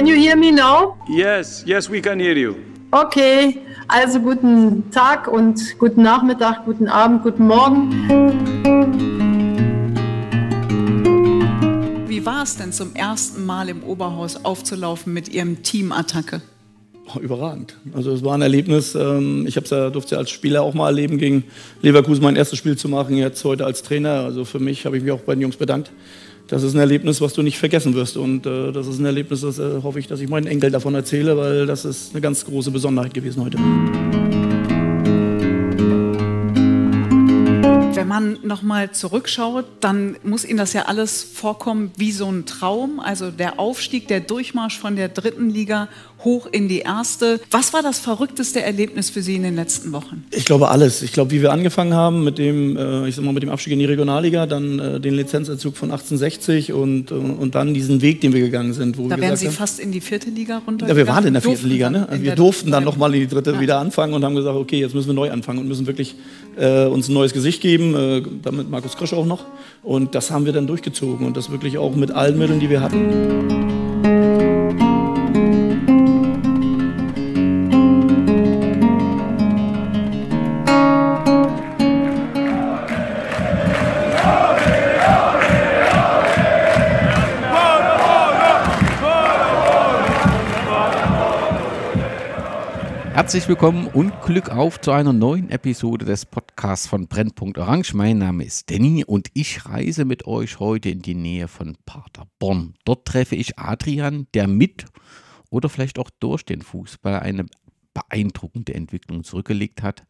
Can you hear me now? Yes, yes, we can hear you. Okay, also guten Tag und guten Nachmittag, guten Abend, guten Morgen. Wie war es denn zum ersten Mal im Oberhaus aufzulaufen mit Ihrem Teamattacke? Oh, überragend. Also es war ein Erlebnis. ähm, Ich habe es ja, durfte ja als Spieler auch mal erleben, gegen Leverkusen mein erstes Spiel zu machen, jetzt heute als Trainer. Also für mich habe ich mich auch bei den Jungs bedankt. Das ist ein Erlebnis, was du nicht vergessen wirst. Und äh, das ist ein Erlebnis, das äh, hoffe ich, dass ich meinen Enkel davon erzähle, weil das ist eine ganz große Besonderheit gewesen heute. Wenn man nochmal zurückschaut, dann muss Ihnen das ja alles vorkommen wie so ein Traum. Also der Aufstieg, der Durchmarsch von der dritten Liga hoch in die erste. Was war das verrückteste Erlebnis für Sie in den letzten Wochen? Ich glaube alles. Ich glaube, wie wir angefangen haben mit dem, äh, ich sag mal, mit dem Abstieg in die Regionalliga, dann äh, den Lizenzentzug von 1860 und, äh, und dann diesen Weg, den wir gegangen sind, wo Da wir wären Sie haben, fast in die vierte Liga runter. Ja, wir waren in der vierten Liga, ne? wir durften dann nochmal in die dritte Ja. wieder anfangen und haben gesagt, okay, jetzt müssen wir neu anfangen und müssen wirklich äh, uns ein neues Gesicht geben, äh, damit Markus Krösch auch noch. Und das haben wir dann durchgezogen und das wirklich auch mit allen Mitteln, die wir hatten. Herzlich willkommen und Glück auf zu einer neuen Episode des Podcasts von Brennpunkt Orange. Mein Name ist Danny und ich reise mit euch heute in die Nähe von Paderborn. Dort treffe ich Adrian, der mit oder vielleicht auch durch den Fußball eine beeindruckende Entwicklung zurückgelegt hat.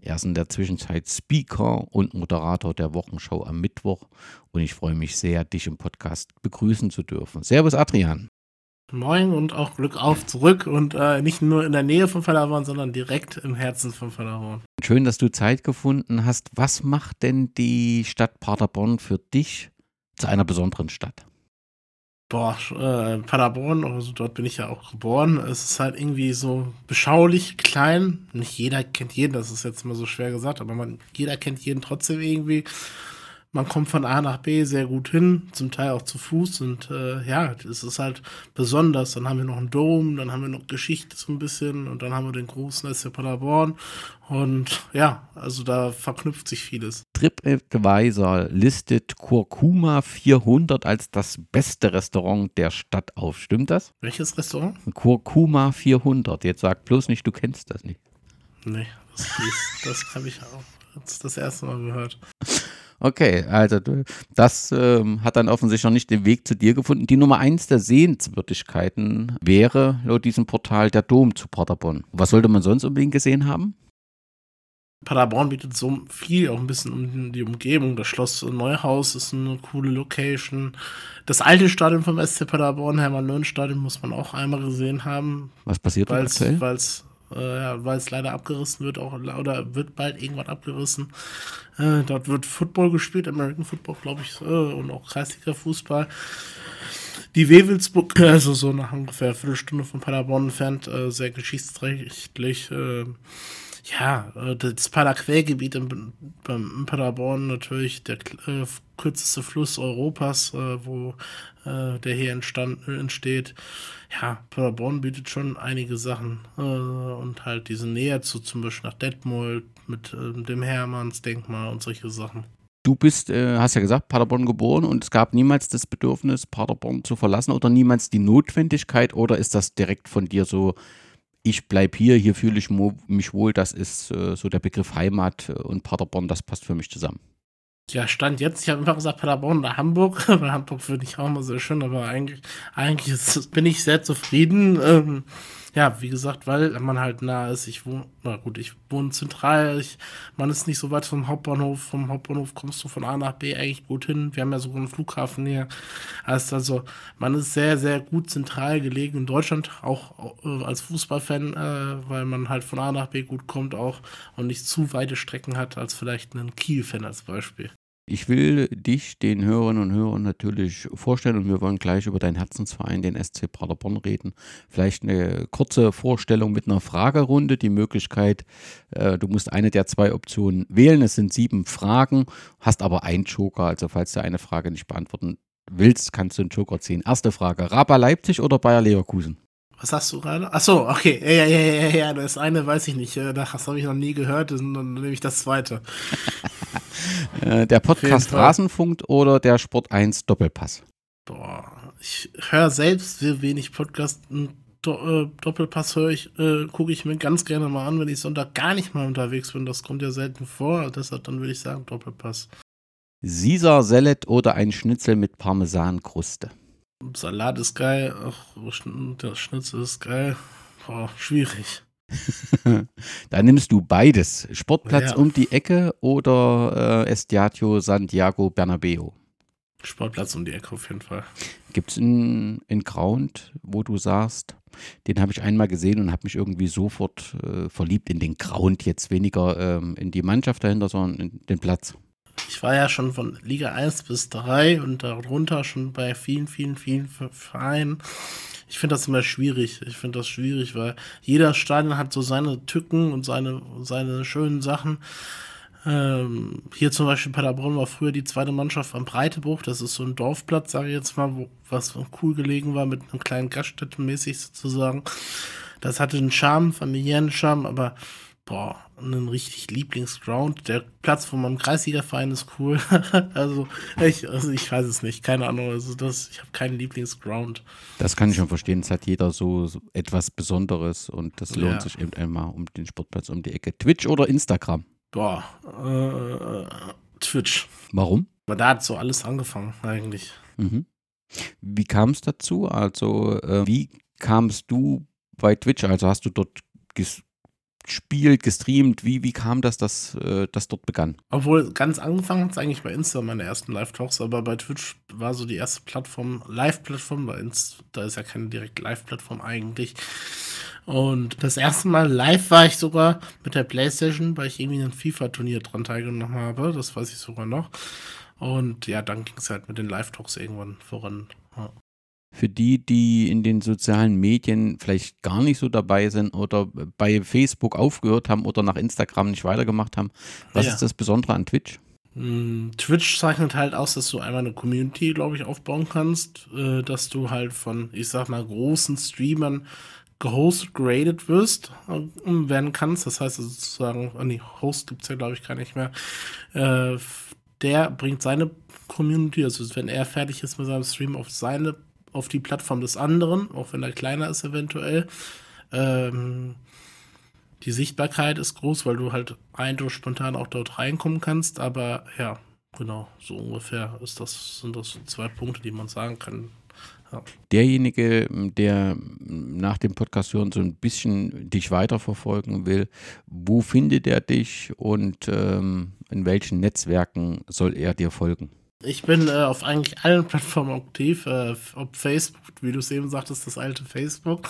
Er ist in der Zwischenzeit Speaker und Moderator der Wochenschau am Mittwoch und ich freue mich sehr, dich im Podcast begrüßen zu dürfen. Servus Adrian. Moin und auch Glück auf zurück und äh, nicht nur in der Nähe von Paderborn, sondern direkt im Herzen von Paderborn. Schön, dass du Zeit gefunden hast. Was macht denn die Stadt Paderborn für dich zu einer besonderen Stadt? Boah, äh, Paderborn, also dort bin ich ja auch geboren. Es ist halt irgendwie so beschaulich, klein. Nicht jeder kennt jeden, das ist jetzt mal so schwer gesagt, aber man, jeder kennt jeden trotzdem irgendwie. Man kommt von A nach B sehr gut hin, zum Teil auch zu Fuß und äh, ja, es ist halt besonders. Dann haben wir noch einen Dom, dann haben wir noch Geschichte so ein bisschen und dann haben wir den großen SC Paderborn und ja, also da verknüpft sich vieles. TripAdvisor listet Kurkuma 400 als das beste Restaurant der Stadt auf. Stimmt das? Welches Restaurant? Kurkuma 400. Jetzt sag bloß nicht, du kennst das nicht. Nee, das, das, habe ich auch das erste Mal gehört. Okay, also das ähm, hat dann offensichtlich noch nicht den Weg zu dir gefunden. Die Nummer eins der Sehenswürdigkeiten wäre laut diesem Portal der Dom zu Paderborn. Was sollte man sonst unbedingt gesehen haben? Paderborn bietet so viel, auch ein bisschen um die Umgebung. Das Schloss Neuhaus ist eine coole Location. Das alte Stadion vom SC Paderborn, Hermann-Löhn-Stadion, muss man auch einmal gesehen haben, Was passiert dort weil es aktuell? weil's, äh, ja, weil's leider abgerissen wird, auch, oder wird bald irgendwann abgerissen. Äh, dort wird Football gespielt, American Football, glaube ich, äh, und auch Kreisliga-Fußball. Die Wewelsburg, also so nach ungefähr Viertelstunde von Paderborn entfernt, äh, sehr geschichtsträchtig. Äh, ja, äh, das Paderquellgebiet in, in Paderborn natürlich der äh, kürzeste Fluss Europas, äh, wo äh, der hier entstand, entsteht. Ja, Paderborn bietet schon einige Sachen äh, und halt diese Nähe zu zum Beispiel nach Detmold mit äh, dem Hermannsdenkmal und solche Sachen. Du bist, äh, hast ja gesagt, Paderborn geboren und es gab niemals das Bedürfnis, Paderborn zu verlassen oder niemals die Notwendigkeit oder ist das direkt von dir so, ich bleib hier, hier fühle ich mich wohl, das ist äh, so der Begriff Heimat äh, und Paderborn, das passt für mich zusammen. Ja, Stand jetzt, ich habe einfach gesagt Paderborn oder Hamburg, weil Hamburg finde ich auch immer sehr schön, aber eigentlich, eigentlich ist, bin ich sehr zufrieden. Ähm, ja, wie gesagt, weil man halt nah ist. Ich wohne, na gut, ich wohne zentral, ich, man ist nicht so weit vom Hauptbahnhof. Vom Hauptbahnhof kommst du von A nach B eigentlich gut hin. Wir haben ja sogar einen Flughafen hier. Also, man ist sehr, sehr gut zentral gelegen in Deutschland, auch äh, als Fußballfan, äh, weil man halt von A nach B gut kommt auch und nicht zu weite Strecken hat als vielleicht ein Kiel-Fan als Beispiel. Ich will dich den Hörerinnen und Hörern natürlich vorstellen und wir wollen gleich über deinen Herzensverein, den SC Paderborn, reden. Vielleicht eine kurze Vorstellung mit einer Fragerunde. Die Möglichkeit, äh, du musst eine der zwei Optionen wählen. Es sind sieben Fragen, hast aber einen Joker. Also falls du eine Frage nicht beantworten willst, kannst du einen Joker ziehen. Erste Frage: Raba Leipzig oder Bayer Leverkusen? Was sagst du gerade? Achso, okay. Ja, ja, ja, ja, ja. Das eine weiß ich nicht. Äh, Das habe ich noch nie gehört. Dann nehme ich das zweite. Äh, der Podcast. Rasenfunk oder der Sport 1 Doppelpass? Boah, ich höre selbst sehr wenig Podcast. Do äh, Doppelpass höre ich, äh, gucke ich mir ganz gerne mal an, wenn ich Sonntag gar nicht mal unterwegs bin. Das kommt ja selten vor. Deshalb dann würde ich sagen Doppelpass. Caesar Sellet oder ein Schnitzel mit Parmesankruste? Salat ist geil. Ach, der Schnitzel ist geil. Boah, schwierig. da nimmst du beides. Sportplatz Ja. um die Ecke oder äh, Estadio Santiago Bernabeo? Sportplatz um die Ecke auf jeden Fall. Gibt es einen, einen Ground, wo du sagst, den habe ich einmal gesehen und habe mich irgendwie sofort äh, verliebt in den Ground, jetzt weniger ähm, in die Mannschaft dahinter, sondern in den Platz? Ich war ja schon von Liga 1 bis 3 und darunter schon bei vielen, vielen, vielen Ver- Vereinen. Ich finde das immer schwierig. Ich finde das schwierig, weil jeder Stadion hat so seine Tücken und seine, seine schönen Sachen. Ähm, hier zum Beispiel Paderborn war früher die zweite Mannschaft am Breitebruch. Das ist so ein Dorfplatz, sage ich jetzt mal, wo, was cool gelegen war mit einem kleinen Gaststättenmäßig sozusagen. Das hatte einen Charme, familiären Charme, aber boah, einen richtig Lieblingsground. Der Platz von meinem Kreisligaverein ist cool. also, ich, also ich weiß es nicht, keine Ahnung. Also das, ich habe keinen Lieblingsground. Das kann ich schon verstehen. Es hat jeder so, so etwas Besonderes und das lohnt Ja. sich eben einmal um den Sportplatz um die Ecke. Twitch oder Instagram? Boah, äh, Twitch. Warum? Aber da hat so alles angefangen, eigentlich. Mhm. Wie kam es dazu? Also, äh, wie kamst du bei Twitch? Also, hast du dort gespielt, gestreamt? Wie, wie kam das, dass äh, das dort begann? Obwohl, ganz angefangen hat es eigentlich bei Insta, meine ersten Live-Talks, aber bei Twitch war so die erste Plattform, Live-Plattform, bei Insta ist ja keine direkt Live-Plattform eigentlich. Und das erste Mal live war ich sogar mit der Playstation, weil ich irgendwie ein FIFA-Turnier dran teilgenommen habe, das weiß ich sogar noch. Und ja, dann ging es halt mit den Live-Talks irgendwann voran. Ja. Für die, die in den sozialen Medien vielleicht gar nicht so dabei sind oder bei Facebook aufgehört haben oder nach Instagram nicht weitergemacht haben, was Ja. ist das Besondere an Twitch? Mm, Twitch zeichnet halt aus, dass du einmal eine Community, glaube ich, aufbauen kannst, äh, dass du halt von, ich sag mal, großen Streamern gehostet, graded wirst, äh, werden kannst. Das heißt also sozusagen, oh nee, Host gibt es ja, glaube ich, gar nicht mehr. Äh, der bringt seine Community, also wenn er fertig ist mit seinem Stream, auf seine, auf die Plattform des anderen, auch wenn er kleiner ist eventuell. Ähm, die Sichtbarkeit ist groß, weil du halt ein durch spontan auch dort reinkommen kannst, aber ja, genau, so ungefähr ist das, sind das zwei Punkte, die man sagen kann. Derjenige, der nach dem Podcast hören so ein bisschen dich weiterverfolgen will, wo findet er dich und ähm, in welchen Netzwerken soll er dir folgen? Ich bin äh, auf eigentlich allen Plattformen aktiv, äh, ob Facebook, wie du es eben sagtest, das alte Facebook,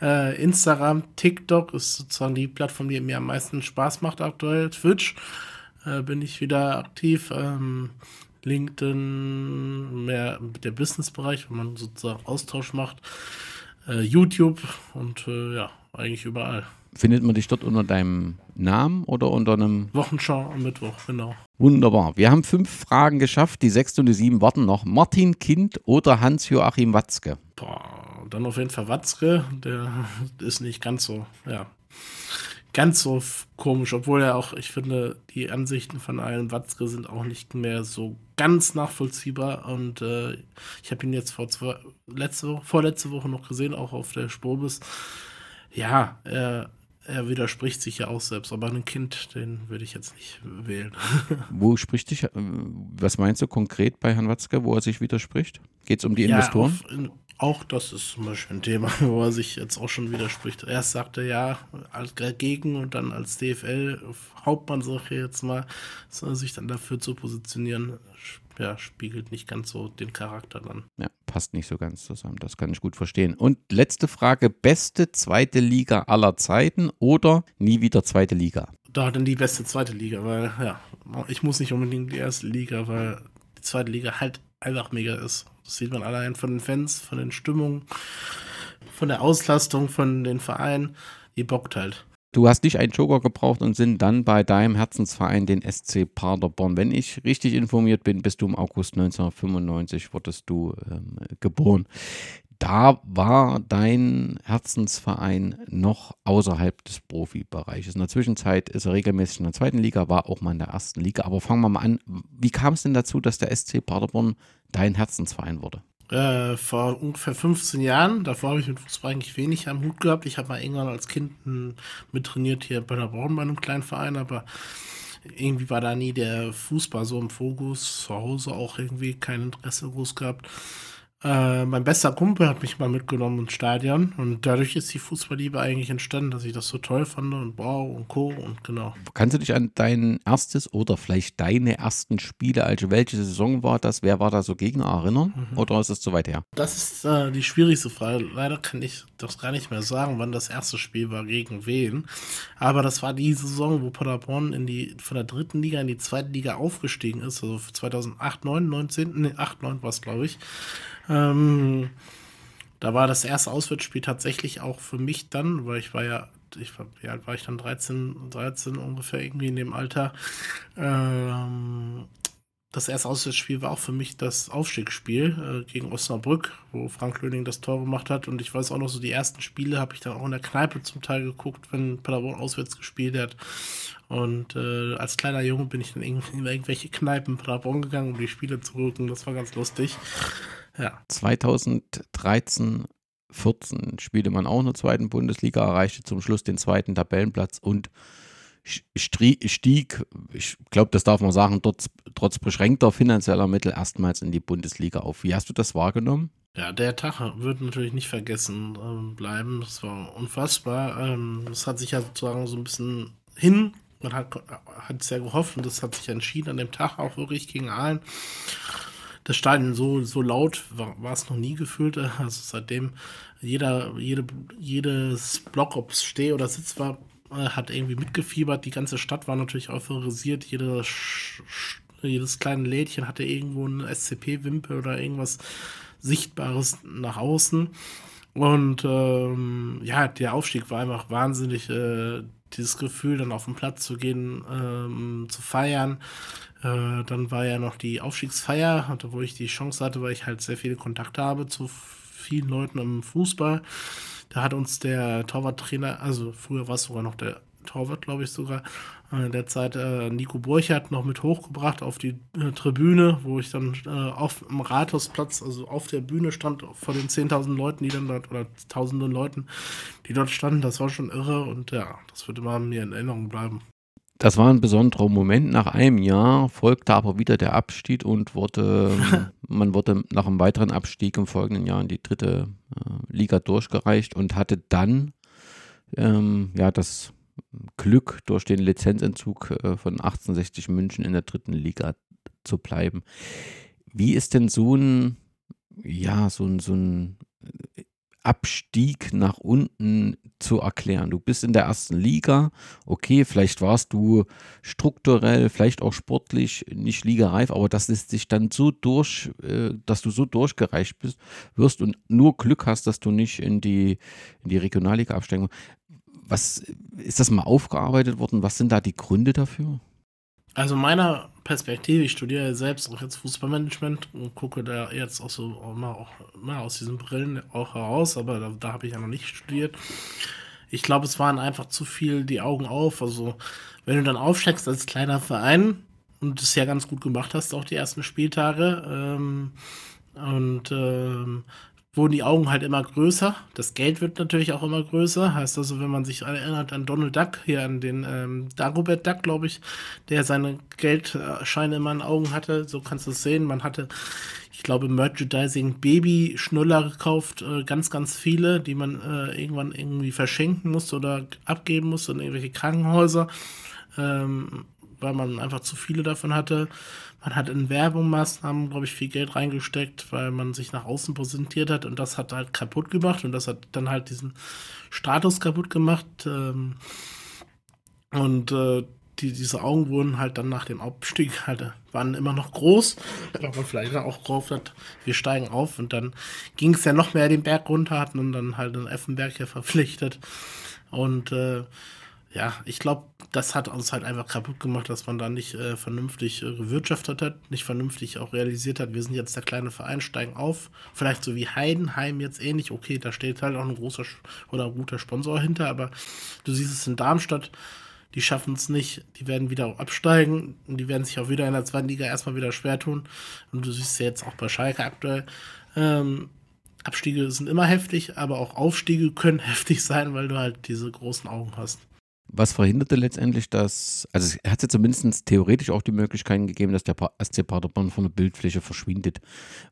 äh, Instagram, TikTok ist sozusagen die Plattform, die mir am meisten Spaß macht aktuell, Twitch äh, bin ich wieder aktiv, ähm, LinkedIn, mehr der Businessbereich, wo man sozusagen Austausch macht, äh, YouTube und äh, ja, eigentlich überall. Findet man dich dort unter deinem Namen oder unter einem Wochenschau am Mittwoch, genau. Wunderbar. Wir haben fünf Fragen geschafft. Die sechste und die sieben warten noch. Martin Kind oder Hans-Joachim Watzke? Boah, dann auf jeden Fall Watzke, der ist nicht ganz so, ja, ganz so komisch, obwohl er auch, ich finde, die Ansichten von allen Watzke sind auch nicht mehr so ganz nachvollziehbar und äh, ich habe ihn jetzt vor zwei, letzte Woche, vorletzte Woche noch gesehen, auch auf der Spobis. Ja, er, er widerspricht sich ja auch selbst, aber ein Kind, den würde ich jetzt nicht wählen. Wo spricht dich, äh, was meinst du konkret bei Herrn Watzke, wo er sich widerspricht? Geht es um die Ja, Investoren? in, auch das ist zum Beispiel ein Thema, wo er sich jetzt auch schon widerspricht. Erst sagte er ja als dagegen und dann als DFL Hauptmann, sag ich jetzt mal, sich dann dafür zu positionieren, ja, spiegelt nicht ganz so den Charakter dann. Ja, passt nicht so ganz zusammen. Das kann ich gut verstehen. Und letzte Frage: Beste zweite Liga aller Zeiten oder nie wieder zweite Liga? Da dann die beste zweite Liga, weil, ja, ich muss nicht unbedingt die erste Liga, weil die zweite Liga halt einfach mega ist. Das sieht man allein von den Fans, von den Stimmungen, von der Auslastung, von den Vereinen. Die bockt halt. Du hast nicht einen Joker gebraucht und sind dann bei deinem Herzensverein, den SC Paderborn. Wenn ich richtig informiert bin, bist du im August 1995, wurdest du ähm, geboren. Da war dein Herzensverein noch außerhalb des Profibereiches. In der Zwischenzeit ist er regelmäßig in der zweiten Liga, war auch mal in der ersten Liga. Aber fangen wir mal an. Wie kam es denn dazu, dass der SC Paderborn dein Herzensverein wurde? Äh, vor ungefähr 15 Jahren. Davor habe ich mit Fußball eigentlich wenig am Hut gehabt. Ich habe mal irgendwann als Kind mit trainiert hier bei der Braun bei einem kleinen Verein, aber irgendwie war da nie der Fußball so im Fokus. Zu Hause auch irgendwie kein Interesse groß gehabt. Äh, mein bester Kumpel hat mich mal mitgenommen ins Stadion und dadurch ist die Fußballliebe eigentlich entstanden, dass ich das so toll fand und wow und Co. und genau. Kannst du dich an dein erstes oder vielleicht deine ersten Spiele, also welche Saison war das, wer war da so Gegner erinnern mhm. oder ist es zu weit her? Das ist äh, die schwierigste Frage. Leider kann ich das gar nicht mehr sagen, wann das erste Spiel war, gegen wen. Aber das war die Saison, wo Paderborn in die, von der dritten Liga in die zweite Liga aufgestiegen ist, also 2008, 9, 19, nee, 8, 9 war es glaube ich. Ähm, da war das erste Auswärtsspiel tatsächlich auch für mich dann, weil ich war ja, ich war, wie alt war ich dann? 13, 13 ungefähr irgendwie in dem Alter. Ähm, das erste Auswärtsspiel war auch für mich das Aufstiegsspiel äh, gegen Osnabrück, wo Frank Löning das Tor gemacht hat. Und ich weiß auch noch so, die ersten Spiele habe ich dann auch in der Kneipe zum Teil geguckt, wenn Paderborn auswärts gespielt hat. Und äh, als kleiner Junge bin ich dann in irgendwelche Kneipen Paderborn gegangen, um die Spiele zu gucken. Das war ganz lustig. Ja. 2013, 14 spielte man auch in der zweiten Bundesliga, erreichte zum Schluss den zweiten Tabellenplatz und stieg, ich glaube, das darf man sagen, trotz, trotz beschränkter finanzieller Mittel erstmals in die Bundesliga auf. Wie hast du das wahrgenommen? Ja, der Tag wird natürlich nicht vergessen ähm, bleiben. Das war unfassbar. Ähm, das hat sich ja sozusagen so ein bisschen hin. Man hat, hat sehr gehofft und das hat sich entschieden an dem Tag auch wirklich gegen Aalen das Stadion so, so laut war, es noch nie gefühlt. Also seitdem jeder, jede, jedes Block, ob es Steh- oder Sitz war, äh, hat irgendwie mitgefiebert. Die ganze Stadt war natürlich euphorisiert. Jede, jedes kleine Lädchen hatte irgendwo eine SCP-Wimpe oder irgendwas Sichtbares nach außen. Und ähm, ja, der Aufstieg war einfach wahnsinnig. Äh, dieses Gefühl, dann auf den Platz zu gehen, ähm, zu feiern, äh, dann war ja noch die Aufstiegsfeier, wo ich die Chance hatte, weil ich halt sehr viele Kontakte habe zu vielen Leuten im Fußball. Da hat uns der Torwarttrainer, also früher war es sogar noch der Torwart, glaube ich sogar, äh, in der Zeit äh, Nico Burchardt noch mit hochgebracht auf die äh, Tribüne, wo ich dann äh, auf dem Rathausplatz, also auf der Bühne stand, vor den 10.000 Leuten, die dann dort, oder tausenden Leuten, die dort standen. Das war schon irre und ja, das würde mal mir in Erinnerung bleiben. Das war ein besonderer Moment. Nach einem Jahr folgte aber wieder der Abstieg und wurde, man wurde nach einem weiteren Abstieg im folgenden Jahr in die dritte äh, Liga durchgereicht und hatte dann ähm, ja das Glück, durch den Lizenzentzug äh, von 1860 München in der dritten Liga zu bleiben. Wie ist denn so ein, ja, so ein, so ein Abstieg nach unten zu erklären. Du bist in der ersten Liga, okay, vielleicht warst du strukturell, vielleicht auch sportlich nicht ligareif, aber das ist sich dann so durch, äh, dass du so durchgereicht bist, wirst und nur Glück hast, dass du nicht in die, in die Regionalliga absteigen. Was ist das mal aufgearbeitet worden? Was sind da die Gründe dafür? Also meiner Perspektive, ich studiere selbst auch jetzt Fußballmanagement und gucke da jetzt auch so mal, auch mal aus diesen Brillen auch heraus, aber da, da habe ich ja noch nicht studiert. Ich glaube, es waren einfach zu viel die Augen auf. Also, wenn du dann aufsteigst als kleiner Verein und es ja ganz gut gemacht hast, auch die ersten Spieltage, ähm, und ähm, wurden die Augen halt immer größer. Das Geld wird natürlich auch immer größer. Heißt also, wenn man sich erinnert an Donald Duck, hier an den ähm, Dagobert Duck, glaube ich, der seine Geldscheine immer in Augen hatte, so kannst du es sehen. Man hatte, ich glaube, Merchandising Baby-Schnuller gekauft, äh, ganz, ganz viele, die man äh, irgendwann irgendwie verschenken musste oder abgeben musste in irgendwelche Krankenhäuser. Ähm, weil man einfach zu viele davon hatte. Man hat in Werbungsmaßnahmen, glaube ich, viel Geld reingesteckt, weil man sich nach außen präsentiert hat und das hat halt kaputt gemacht und das hat dann halt diesen Status kaputt gemacht. Ähm, und äh, die, diese Augen wurden halt dann nach dem Abstieg halt, äh, waren immer noch groß, weil man vielleicht auch gehofft hat, wir steigen auf und dann ging es ja noch mehr den Berg runter, hatten dann halt den Effenberg ja verpflichtet und äh, ja, ich glaube, das hat uns halt einfach kaputt gemacht, dass man da nicht äh, vernünftig äh, gewirtschaftet hat, nicht vernünftig auch realisiert hat. Wir sind jetzt der kleine Verein, steigen auf. Vielleicht so wie Heidenheim jetzt ähnlich. Okay, da steht halt auch ein großer oder ein guter Sponsor hinter, aber du siehst es in Darmstadt, die schaffen es nicht, die werden wieder absteigen und die werden sich auch wieder in der zweiten Liga erstmal wieder schwer tun. Und du siehst ja jetzt auch bei Schalke aktuell. Ähm, Abstiege sind immer heftig, aber auch Aufstiege können heftig sein, weil du halt diese großen Augen hast. Was verhinderte letztendlich das, also es hat ja zumindest theoretisch auch die Möglichkeit gegeben, dass der SC Paderborn von der Bildfläche verschwindet.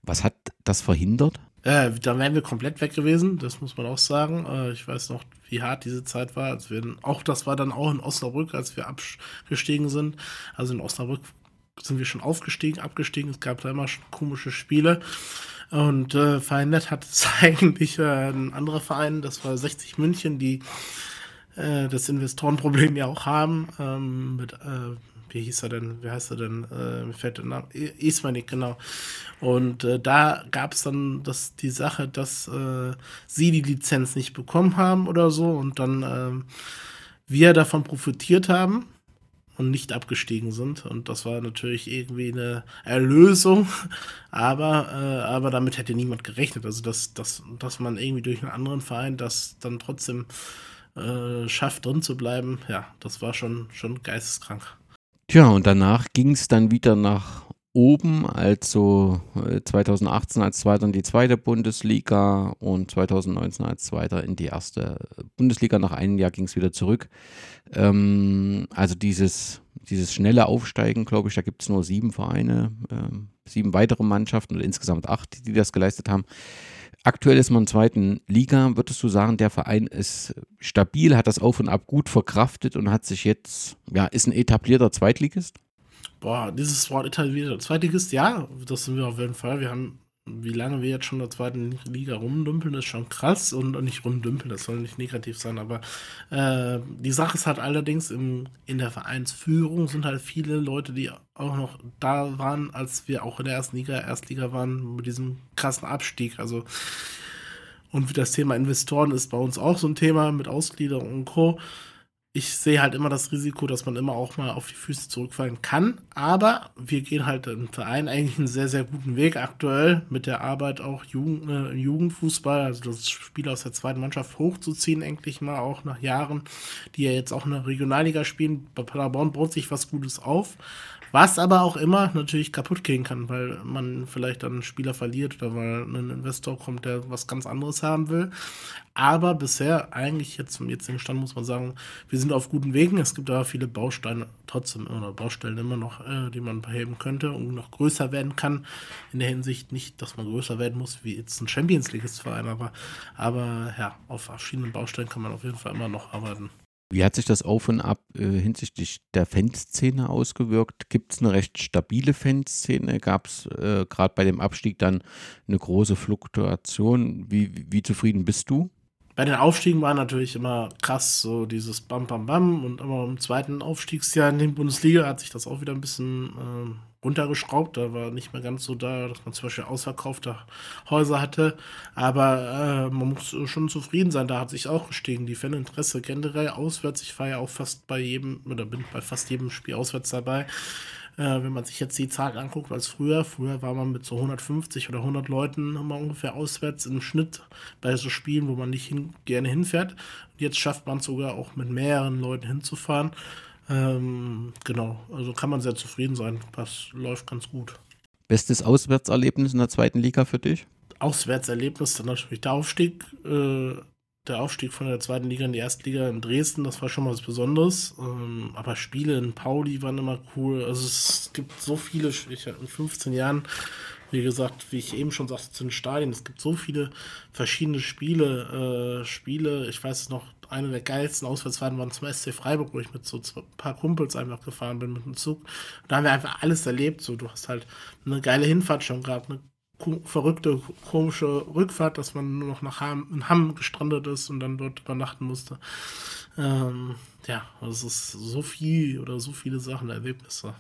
Was hat das verhindert? Äh, da wären wir komplett weg gewesen, das muss man auch sagen. Äh, ich weiß noch, wie hart diese Zeit war. Als wir, auch das war dann auch in Osnabrück, als wir abgestiegen sind. Also in Osnabrück sind wir schon aufgestiegen, abgestiegen. Es gab da immer schon komische Spiele. Und äh, verhindert hat es eigentlich äh, ein anderer Verein, das war 60 München, die äh, das Investorenproblem ja auch haben. Ähm, mit, äh, wie hieß er denn? Wie heißt er denn? Äh, fällt der Name. Ismanik, genau. Und äh, da gab es dann das, die Sache, dass äh, sie die Lizenz nicht bekommen haben oder so und dann äh, wir davon profitiert haben und nicht abgestiegen sind. Und das war natürlich irgendwie eine Erlösung, aber, äh, aber damit hätte niemand gerechnet. Also, dass, dass, dass man irgendwie durch einen anderen Verein das dann trotzdem äh, schafft, drin zu bleiben, ja, das war schon, schon geisteskrank. Tja, und danach ging es dann wieder nach oben, also 2018 äh, als Zweiter in die zweite Bundesliga und 2019 als Zweiter in die erste Bundesliga. Nach einem Jahr ging es wieder zurück. Ähm, also dieses, dieses schnelle Aufsteigen, glaube ich, da gibt es nur sieben Vereine, ähm, sieben weitere Mannschaften oder insgesamt acht, die das geleistet haben. Aktuell ist man in der zweiten Liga. Würdest du sagen, der Verein ist stabil, hat das Auf und Ab gut verkraftet und hat sich jetzt, ja, ist ein etablierter Zweitligist? Boah, dieses Wort etablierter Zweitligist, ja, das sind wir auf jeden Fall. Wir haben wie lange wir jetzt schon in der zweiten Liga rumdümpeln, ist schon krass und nicht rumdümpeln, das soll nicht negativ sein, aber äh, die Sache ist halt allerdings im, in der Vereinsführung sind halt viele Leute, die auch noch da waren, als wir auch in der ersten Liga, Erstliga waren, mit diesem krassen Abstieg. Also und das Thema Investoren ist bei uns auch so ein Thema mit Ausgliederung und Co ich sehe halt immer das Risiko, dass man immer auch mal auf die Füße zurückfallen kann. Aber wir gehen halt im Verein eigentlich einen sehr, sehr guten Weg aktuell mit der Arbeit auch Jugend, äh, Jugendfußball, also das Spiel aus der zweiten Mannschaft hochzuziehen, endlich mal auch nach Jahren, die ja jetzt auch in der Regionalliga spielen. Bei Paderborn baut sich was Gutes auf. Was aber auch immer natürlich kaputt gehen kann, weil man vielleicht dann einen Spieler verliert oder weil ein Investor kommt, der was ganz anderes haben will. Aber bisher, eigentlich jetzt zum jetzigen Stand, muss man sagen, wir sind auf guten Wegen. Es gibt da viele Bausteine, trotzdem oder Baustellen immer noch, äh, die man beheben könnte und noch größer werden kann. In der Hinsicht nicht, dass man größer werden muss, wie jetzt ein Champions League-Verein, aber, aber ja, auf verschiedenen Baustellen kann man auf jeden Fall immer noch arbeiten. Wie hat sich das Auf und Ab äh, hinsichtlich der Fanszene ausgewirkt? Gibt es eine recht stabile Fanszene? Gab es äh, gerade bei dem Abstieg dann eine große Fluktuation? Wie, wie, wie, zufrieden bist du? Bei den Aufstiegen war natürlich immer krass, so dieses Bam Bam Bam und immer im zweiten Aufstiegsjahr in der Bundesliga hat sich das auch wieder ein bisschen äh, runtergeschraubt. Da war nicht mehr ganz so da, dass man zum Beispiel ausverkaufte Häuser hatte. Aber äh, man muss schon zufrieden sein. Da hat sich auch gestiegen. Die Faninteresse generell auswärts. Ich war ja auch fast bei jedem oder bin bei fast jedem Spiel auswärts dabei. Äh, wenn man sich jetzt die Zahl anguckt als früher, früher war man mit so 150 oder 100 Leuten immer ungefähr auswärts im Schnitt bei so Spielen, wo man nicht hin, gerne hinfährt. Jetzt schafft man es sogar auch mit mehreren Leuten hinzufahren. Ähm, genau, also kann man sehr zufrieden sein. Das läuft ganz gut. Bestes Auswärtserlebnis in der zweiten Liga für dich? Auswärtserlebnis dann natürlich der Aufstieg. Äh, der Aufstieg von der zweiten Liga in die erste Liga in Dresden, das war schon mal was Besonderes. Ähm, aber Spiele in Pauli waren immer cool. Also es gibt so viele, ich in 15 Jahren, wie gesagt, wie ich eben schon sagte, zu den Stadien, es gibt so viele verschiedene Spiele, äh, Spiele, ich weiß noch, eine der geilsten Auswärtsfahrten waren zum SC Freiburg, wo ich mit so ein paar Kumpels einfach gefahren bin mit dem Zug. Da haben wir einfach alles erlebt. So, du hast halt eine geile Hinfahrt schon gehabt, eine verrückte, komische Rückfahrt, dass man nur noch nach Hamm, in Hamm gestrandet ist und dann dort übernachten musste. Ähm, ja, es ist so viel oder so viele Sachen, Erlebnisse.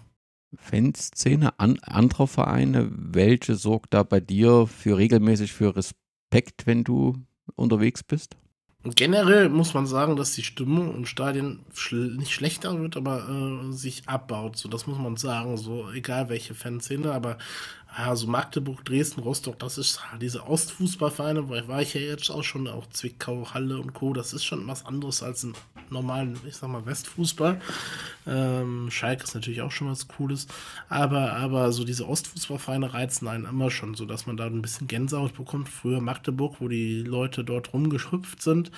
Fanszene an, anderer Vereine, welche sorgt da bei dir für regelmäßig für Respekt, wenn du unterwegs bist? Generell muss man sagen, dass die Stimmung im Stadion schl nicht schlechter wird, aber äh, sich abbaut. So, das muss man sagen. So, egal welche Fanszene, aber ja, so Magdeburg, Dresden, Rostock, das ist diese Ostfußballvereine, weil war ich ja jetzt auch schon, auch Zwickau, Halle und Co., das ist schon was anderes als ein normalen, ich sag mal, Westfußball. Ähm, Schalke ist natürlich auch schon was Cooles, aber, aber so diese Ostfußballvereine reizen einen immer schon, so dass man da ein bisschen Gänsehaut bekommt. Früher Magdeburg, wo die Leute dort rumgeschrüpft sind,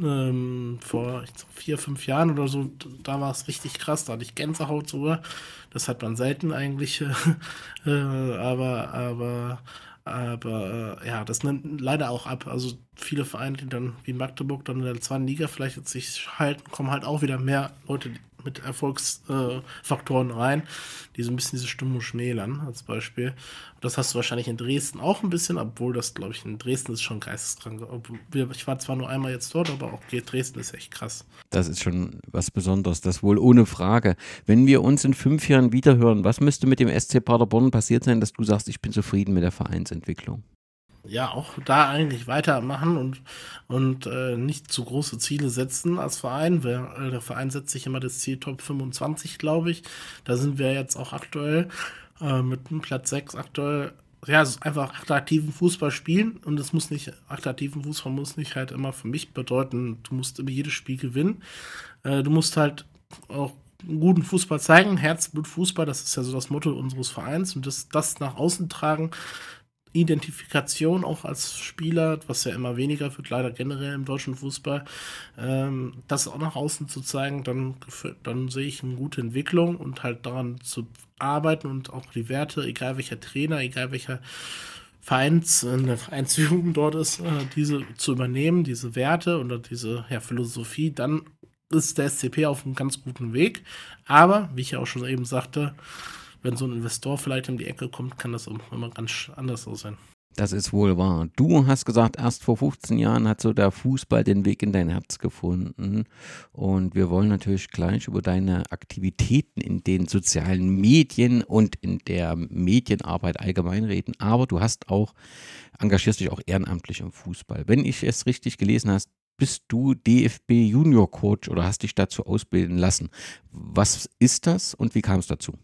ähm, vor vier, fünf Jahren oder so, da war es richtig krass, da hatte ich Gänsehaut sogar. Das hat man selten eigentlich, äh, aber, aber, aber äh, ja, das nimmt leider auch ab. Also viele Vereine, die dann wie Magdeburg dann in der zweiten Liga vielleicht jetzt sich halten, kommen halt auch wieder mehr Leute, mit Erfolgsfaktoren rein, die so ein bisschen diese Stimmung schmälern, als Beispiel. Das hast du wahrscheinlich in Dresden auch ein bisschen, obwohl das, glaube ich, in Dresden ist schon geisteskrank. Ich war zwar nur einmal jetzt dort, aber auch Dresden ist echt krass. Das ist schon was Besonderes, das wohl ohne Frage. Wenn wir uns in fünf Jahren wiederhören, was müsste mit dem SC Paderborn passiert sein, dass du sagst, ich bin zufrieden mit der Vereinsentwicklung? Ja auch da eigentlich weitermachen und, und äh, nicht zu große Ziele setzen als Verein. Wir, äh, der Verein setzt sich immer das Ziel Top 25, glaube ich. Da sind wir jetzt auch aktuell äh, mit Platz 6 aktuell. Ja, es ist einfach attraktiven Fußball spielen und es muss nicht, attraktiven Fußball muss nicht halt immer für mich bedeuten, du musst immer jedes Spiel gewinnen. Äh, du musst halt auch guten Fußball zeigen, Herzblut Fußball, das ist ja so das Motto unseres Vereins und das, das nach außen tragen, Identifikation auch als Spieler, was ja immer weniger wird, leider generell im deutschen Fußball, ähm, das auch nach außen zu zeigen, dann, dann sehe ich eine gute Entwicklung und halt daran zu arbeiten und auch die Werte, egal welcher Trainer, egal welcher Vereins, eine Vereinsführung dort ist, äh, diese zu übernehmen, diese Werte oder diese ja, Philosophie, dann ist der SCP auf einem ganz guten Weg. Aber, wie ich ja auch schon eben sagte, wenn so ein Investor vielleicht um die Ecke kommt, kann das immer ganz anders aussehen. Das ist wohl wahr. Du hast gesagt, erst vor 15 Jahren hat so der Fußball den Weg in dein Herz gefunden. Und wir wollen natürlich gleich über deine Aktivitäten in den sozialen Medien und in der Medienarbeit allgemein reden. Aber du hast auch, engagierst dich auch ehrenamtlich im Fußball. Wenn ich es richtig gelesen habe, bist du DFB Junior Coach oder hast dich dazu ausbilden lassen. Was ist das und wie kam es dazu?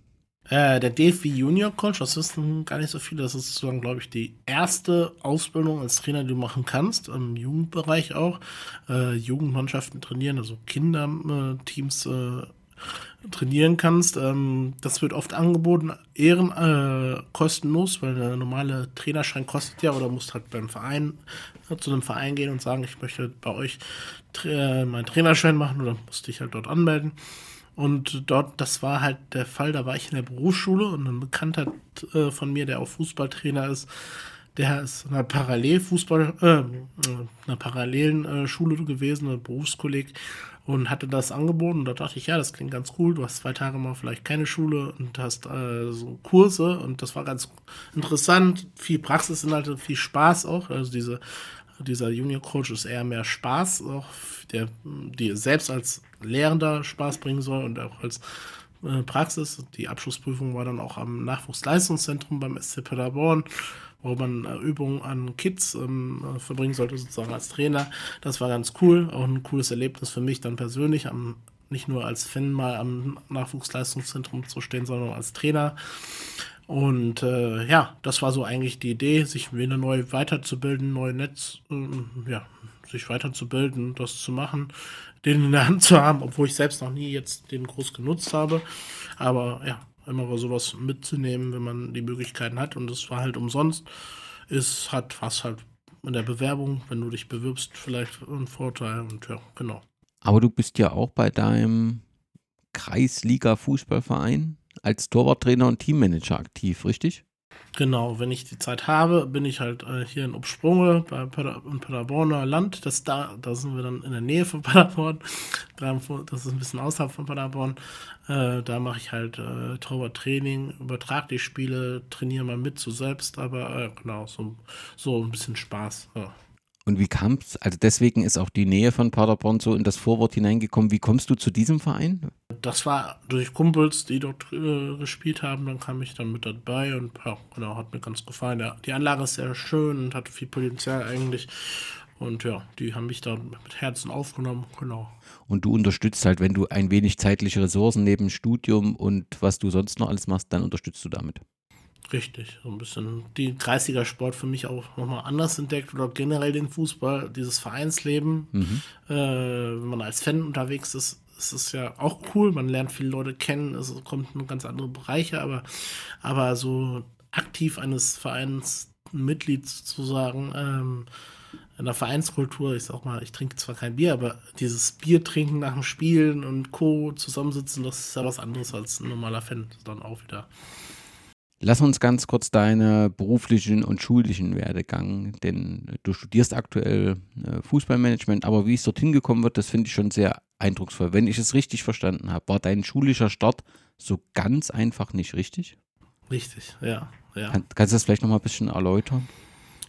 Äh, der DFB Junior Coach, das wissen gar nicht so viele, das ist sozusagen, glaube ich, die erste Ausbildung als Trainer, die du machen kannst, im Jugendbereich auch. Äh, Jugendmannschaften trainieren, also Kinderteams äh, trainieren kannst. Ähm, das wird oft angeboten, ehren äh, kostenlos, weil der normale Trainerschein kostet ja oder musst halt beim Verein äh, zu einem Verein gehen und sagen, ich möchte bei euch tra meinen Trainerschein machen oder musst dich halt dort anmelden. Und dort, das war halt der Fall, da war ich in der Berufsschule und ein Bekannter äh, von mir, der auch Fußballtrainer ist, der ist in einer Parallelfußball, äh, einer parallelen äh, Schule gewesen, ein Berufskolleg und hatte das angeboten. Und da dachte ich, ja, das klingt ganz cool, du hast zwei Tage mal vielleicht keine Schule und hast äh, so Kurse. Und das war ganz interessant, viel Praxisinhalte, viel Spaß auch, also diese dieser Junior Coach ist eher mehr Spaß, auch der die selbst als Lehrender Spaß bringen soll und auch als äh, Praxis. Die Abschlussprüfung war dann auch am Nachwuchsleistungszentrum beim SC Paderborn, wo man äh, Übungen an Kids ähm, äh, verbringen sollte, sozusagen als Trainer. Das war ganz cool, auch ein cooles Erlebnis für mich dann persönlich, am, nicht nur als Fan mal am Nachwuchsleistungszentrum zu stehen, sondern als Trainer. Und äh, ja, das war so eigentlich die Idee, sich wieder neu weiterzubilden, neu Netz, äh, ja, sich weiterzubilden, das zu machen, den in der Hand zu haben, obwohl ich selbst noch nie jetzt den groß genutzt habe. Aber ja, immer sowas mitzunehmen, wenn man die Möglichkeiten hat. Und das war halt umsonst. Es hat was halt in der Bewerbung, wenn du dich bewirbst, vielleicht einen Vorteil. Und ja, genau. Aber du bist ja auch bei deinem Kreisliga-Fußballverein als Torwarttrainer und Teammanager aktiv, richtig? Genau, wenn ich die Zeit habe, bin ich halt äh, hier in Obsprunge bei Pader im Paderborner Land. Das da, da sind wir dann in der Nähe von Paderborn. Das ist ein bisschen außerhalb von Paderborn. Äh, da mache ich halt äh, Torwarttraining, übertrage die Spiele, trainiere mal mit zu selbst, aber äh, genau, so, so ein bisschen Spaß. Ja. Und wie kam es? Also deswegen ist auch die Nähe von Paderborn so in das Vorwort hineingekommen. Wie kommst du zu diesem Verein? Das war durch Kumpels, die dort äh, gespielt haben. Dann kam ich dann mit dabei und ja, genau, hat mir ganz gefallen. Ja, die Anlage ist sehr schön und hat viel Potenzial eigentlich. Und ja, die haben mich da mit Herzen aufgenommen, genau. Und du unterstützt halt, wenn du ein wenig zeitliche Ressourcen neben Studium und was du sonst noch alles machst, dann unterstützt du damit. Richtig, so ein bisschen die Kreisliga-Sport für mich auch nochmal anders entdeckt oder generell den Fußball, dieses Vereinsleben. Mhm. Äh, wenn man als Fan unterwegs ist, ist es ja auch cool. Man lernt viele Leute kennen, es kommt in ganz andere Bereiche, aber, aber so aktiv eines Vereins Mitglied zu sagen, ähm, in der Vereinskultur, ich sag mal, ich trinke zwar kein Bier, aber dieses Bier trinken nach dem Spielen und Co. zusammensitzen, das ist ja was anderes als ein normaler Fan dann auch wieder. Lass uns ganz kurz deinen beruflichen und schulischen Werdegang, denn du studierst aktuell äh, Fußballmanagement, aber wie es dorthin gekommen wird, das finde ich schon sehr eindrucksvoll. Wenn ich es richtig verstanden habe, war dein schulischer Start so ganz einfach nicht richtig? Richtig, ja. ja. Kann, kannst du das vielleicht nochmal ein bisschen erläutern?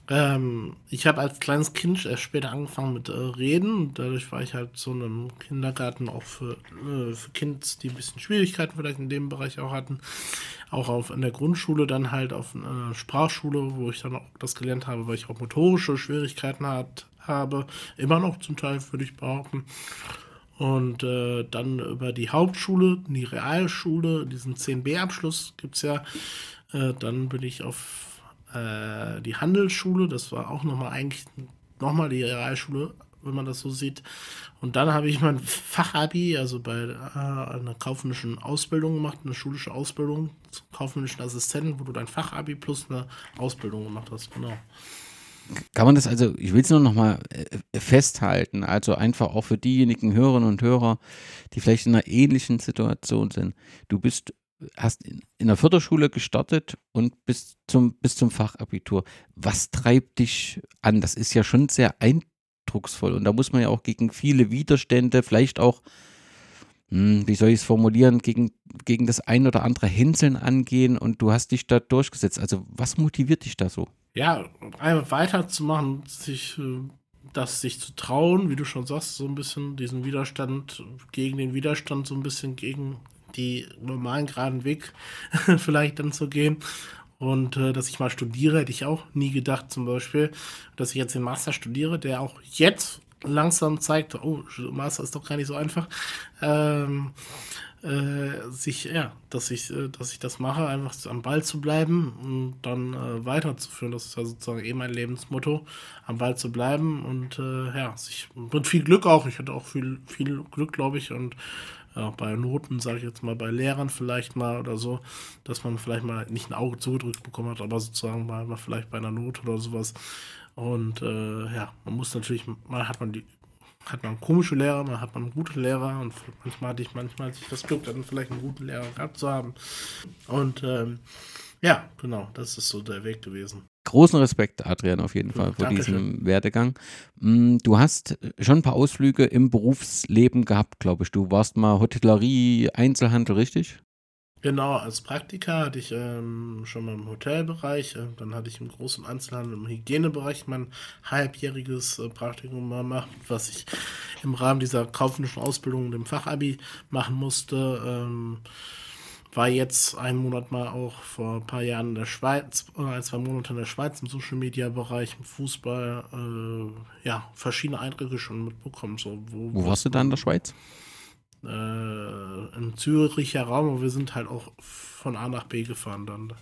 Ähm, ich habe als kleines Kind erst später angefangen mit äh, Reden. Dadurch war ich halt so in einem Kindergarten auch für, äh, für Kids, die ein bisschen Schwierigkeiten vielleicht in dem Bereich auch hatten. Auch auf in der Grundschule dann halt auf einer Sprachschule, wo ich dann auch das gelernt habe, weil ich auch motorische Schwierigkeiten hat, habe. Immer noch zum Teil, würde ich behaupten. Und äh, dann über die Hauptschule, die Realschule, diesen 10b-Abschluss gibt es ja. Äh, dann bin ich auf äh, die Handelsschule, das war auch nochmal eigentlich nochmal die Realschule, wenn man das so sieht. Und dann habe ich mein Fachabi, also bei äh, einer kaufmännischen Ausbildung gemacht, eine schulische Ausbildung zum kaufmännischen Assistenten, wo du dein Fachabi plus eine Ausbildung gemacht hast, genau. Kann man das also, ich will es nur noch mal äh, festhalten, also einfach auch für diejenigen Hörerinnen und Hörer, die vielleicht in einer ähnlichen Situation sind. Du bist hast in, in der Förderschule gestartet und bis zum, bis zum Fachabitur. Was treibt dich an? Das ist ja schon sehr eindrucksvoll und da muss man ja auch gegen viele Widerstände, vielleicht auch, hm, wie soll ich es formulieren, gegen, gegen das ein oder andere Hänseln angehen und du hast dich da durchgesetzt. Also was motiviert dich da so? Ja, einfach weiterzumachen, sich äh, das sich zu trauen, wie du schon sagst, so ein bisschen diesen Widerstand gegen den Widerstand, so ein bisschen gegen die normalen geraden Weg vielleicht dann zu gehen. Und äh, dass ich mal studiere, hätte ich auch nie gedacht, zum Beispiel, dass ich jetzt den Master studiere, der auch jetzt langsam zeigt, oh, Master ist doch gar nicht so einfach. Ähm, äh, sich, ja, dass ich, äh, dass ich das mache, einfach am Ball zu bleiben und dann äh, weiterzuführen. Das ist ja sozusagen eh mein Lebensmotto, am Ball zu bleiben und äh, ja, sich, mit viel Glück auch. Ich hatte auch viel, viel Glück, glaube ich, und auch bei Noten, sage ich jetzt mal, bei Lehrern vielleicht mal oder so, dass man vielleicht mal nicht ein Auge zugedrückt bekommen hat, aber sozusagen mal, mal vielleicht bei einer Note oder sowas. Und äh, ja, man muss natürlich, mal hat man die, hat man komische Lehrer, mal hat man gute Lehrer und manchmal hatte ich manchmal hatte das Glück, dann vielleicht einen guten Lehrer gehabt zu haben. Und ähm, ja, genau, das ist so der Weg gewesen. Großen Respekt, Adrian, auf jeden Fall vor Dankeschön. diesem Werdegang. Mm, du hast schon ein paar Ausflüge im Berufsleben gehabt, glaube ich. Du warst mal Hotellerie, Einzelhandel, richtig? Genau, als Praktiker hatte ich ähm, schon mal im Hotelbereich, äh, dann hatte ich im großen Einzelhandel im Hygienebereich mein halbjähriges äh, Praktikum gemacht, was ich im Rahmen dieser kaufmännischen Ausbildung, dem Fachabi machen musste. Ähm, war jetzt einen Monat mal auch vor ein paar Jahren in der Schweiz, oder ein, zwei Monate in der Schweiz im Social Media Bereich, im Fußball, äh, ja, verschiedene Eindrücke schon mitbekommen. So, wo, wo warst du da in der Schweiz? Äh, Im Züricher Raum, und wir sind halt auch von A nach B gefahren dann.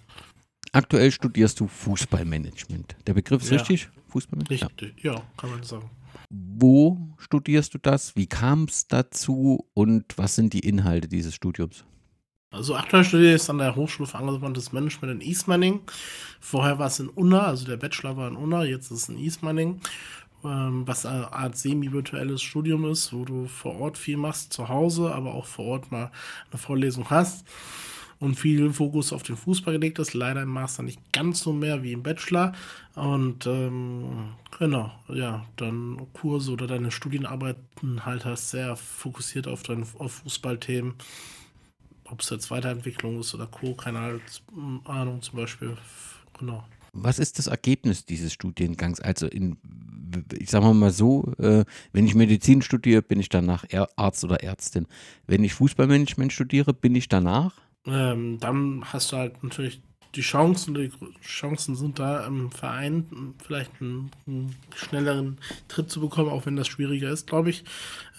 Aktuell studierst du Fußballmanagement. Der Begriff ist ja. richtig? Fußballmanagement? Richtig, ja. ja, kann man sagen. Wo studierst du das? Wie kam es dazu? Und was sind die Inhalte dieses Studiums? Also aktuell studiere ich an der Hochschule für angewandtes Management in Ismaning. Vorher war es in Unna, also der Bachelor war in Unna, jetzt ist es in Ismaning, ähm, was eine Art semi-virtuelles Studium ist, wo du vor Ort viel machst, zu Hause, aber auch vor Ort mal eine Vorlesung hast und viel Fokus auf den Fußball gelegt ist. Leider im Master nicht ganz so mehr wie im Bachelor. Und ähm, genau, ja, dann Kurse oder deine Studienarbeiten halt hast sehr fokussiert auf, dein, auf Fußballthemen ob es jetzt Weiterentwicklung ist oder Co., keine Ahnung zum Beispiel. Genau. Was ist das Ergebnis dieses Studiengangs? Also in, ich sage mal so, äh, wenn ich Medizin studiere, bin ich danach Arzt oder Ärztin. Wenn ich Fußballmanagement studiere, bin ich danach? Ähm, dann hast du halt natürlich die Chancen, die Chancen sind da im Verein vielleicht einen, einen schnelleren Tritt zu bekommen, auch wenn das schwieriger ist, glaube ich.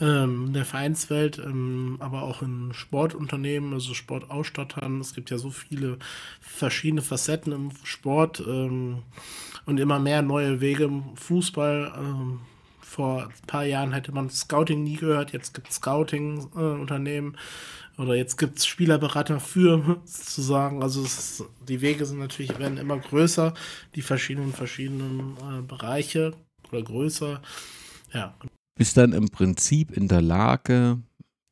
Ähm, in der Vereinswelt, ähm, aber auch in Sportunternehmen, also Sportausstattern. Es gibt ja so viele verschiedene Facetten im Sport ähm, und immer mehr neue Wege im Fußball. Ähm, vor ein paar Jahren hätte man Scouting nie gehört, jetzt gibt es Scouting-Unternehmen. Äh, oder jetzt gibt es Spielerberater für, sozusagen. Also ist, die Wege sind natürlich, werden immer größer, die verschiedenen, verschiedenen äh, Bereiche oder größer. Ja. Bist dann im Prinzip in der Lage,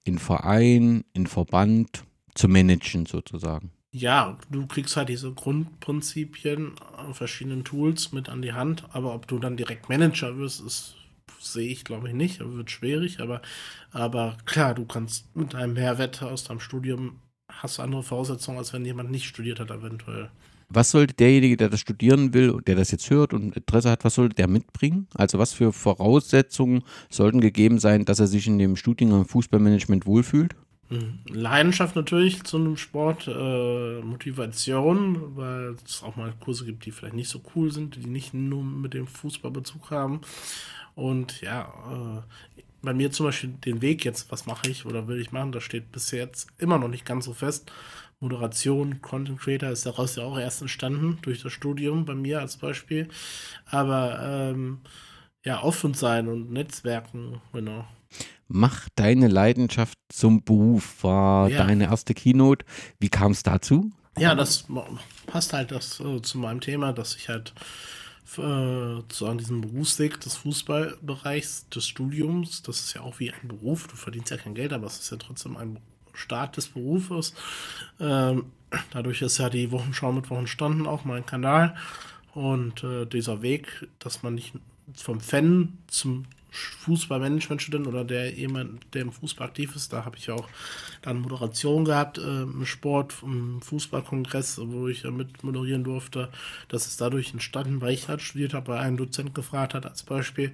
in Verein, in Verband zu managen sozusagen. Ja, du kriegst halt diese Grundprinzipien, äh, verschiedenen Tools mit an die Hand, aber ob du dann direkt Manager wirst, ist sehe ich, glaube ich, nicht. Wird schwierig, aber, aber klar, du kannst mit einem Mehrwert aus deinem Studium hast andere Voraussetzungen, als wenn jemand nicht studiert hat, eventuell. Was sollte derjenige, der das studieren will und der das jetzt hört und Interesse hat, was sollte der mitbringen? Also was für Voraussetzungen sollten gegeben sein, dass er sich in dem Studiengang Fußballmanagement wohlfühlt? Mhm. Leidenschaft natürlich zu einem Sport, äh, Motivation, weil es auch mal Kurse gibt, die vielleicht nicht so cool sind, die nicht nur mit dem Fußballbezug haben. Und ja, äh, bei mir zum Beispiel den Weg jetzt, was mache ich oder will ich machen, das steht bis jetzt immer noch nicht ganz so fest. Moderation, Content Creator ist daraus ja auch erst entstanden durch das Studium bei mir als Beispiel. Aber ähm, ja, offen sein und Netzwerken, genau. Mach deine Leidenschaft zum Beruf, war ja. deine erste Keynote. Wie kam es dazu? Ja, das passt halt das, äh, zu meinem Thema, dass ich halt äh, zu an diesem Berufsweg des Fußballbereichs, des Studiums. Das ist ja auch wie ein Beruf. Du verdienst ja kein Geld, aber es ist ja trotzdem ein Start des Berufes. Ähm, dadurch ist ja die Wochenschau mit Wochen entstanden, auch mein Kanal. Und äh, dieser Weg, dass man nicht vom Fan zum Fußballmanagement-Student oder der jemand, der im Fußball aktiv ist, da habe ich auch dann Moderation gehabt äh, im Sport, im Fußballkongress, wo ich äh, mit moderieren durfte. Das ist dadurch entstanden, weil ich halt studiert habe, weil ein Dozent gefragt hat als Beispiel.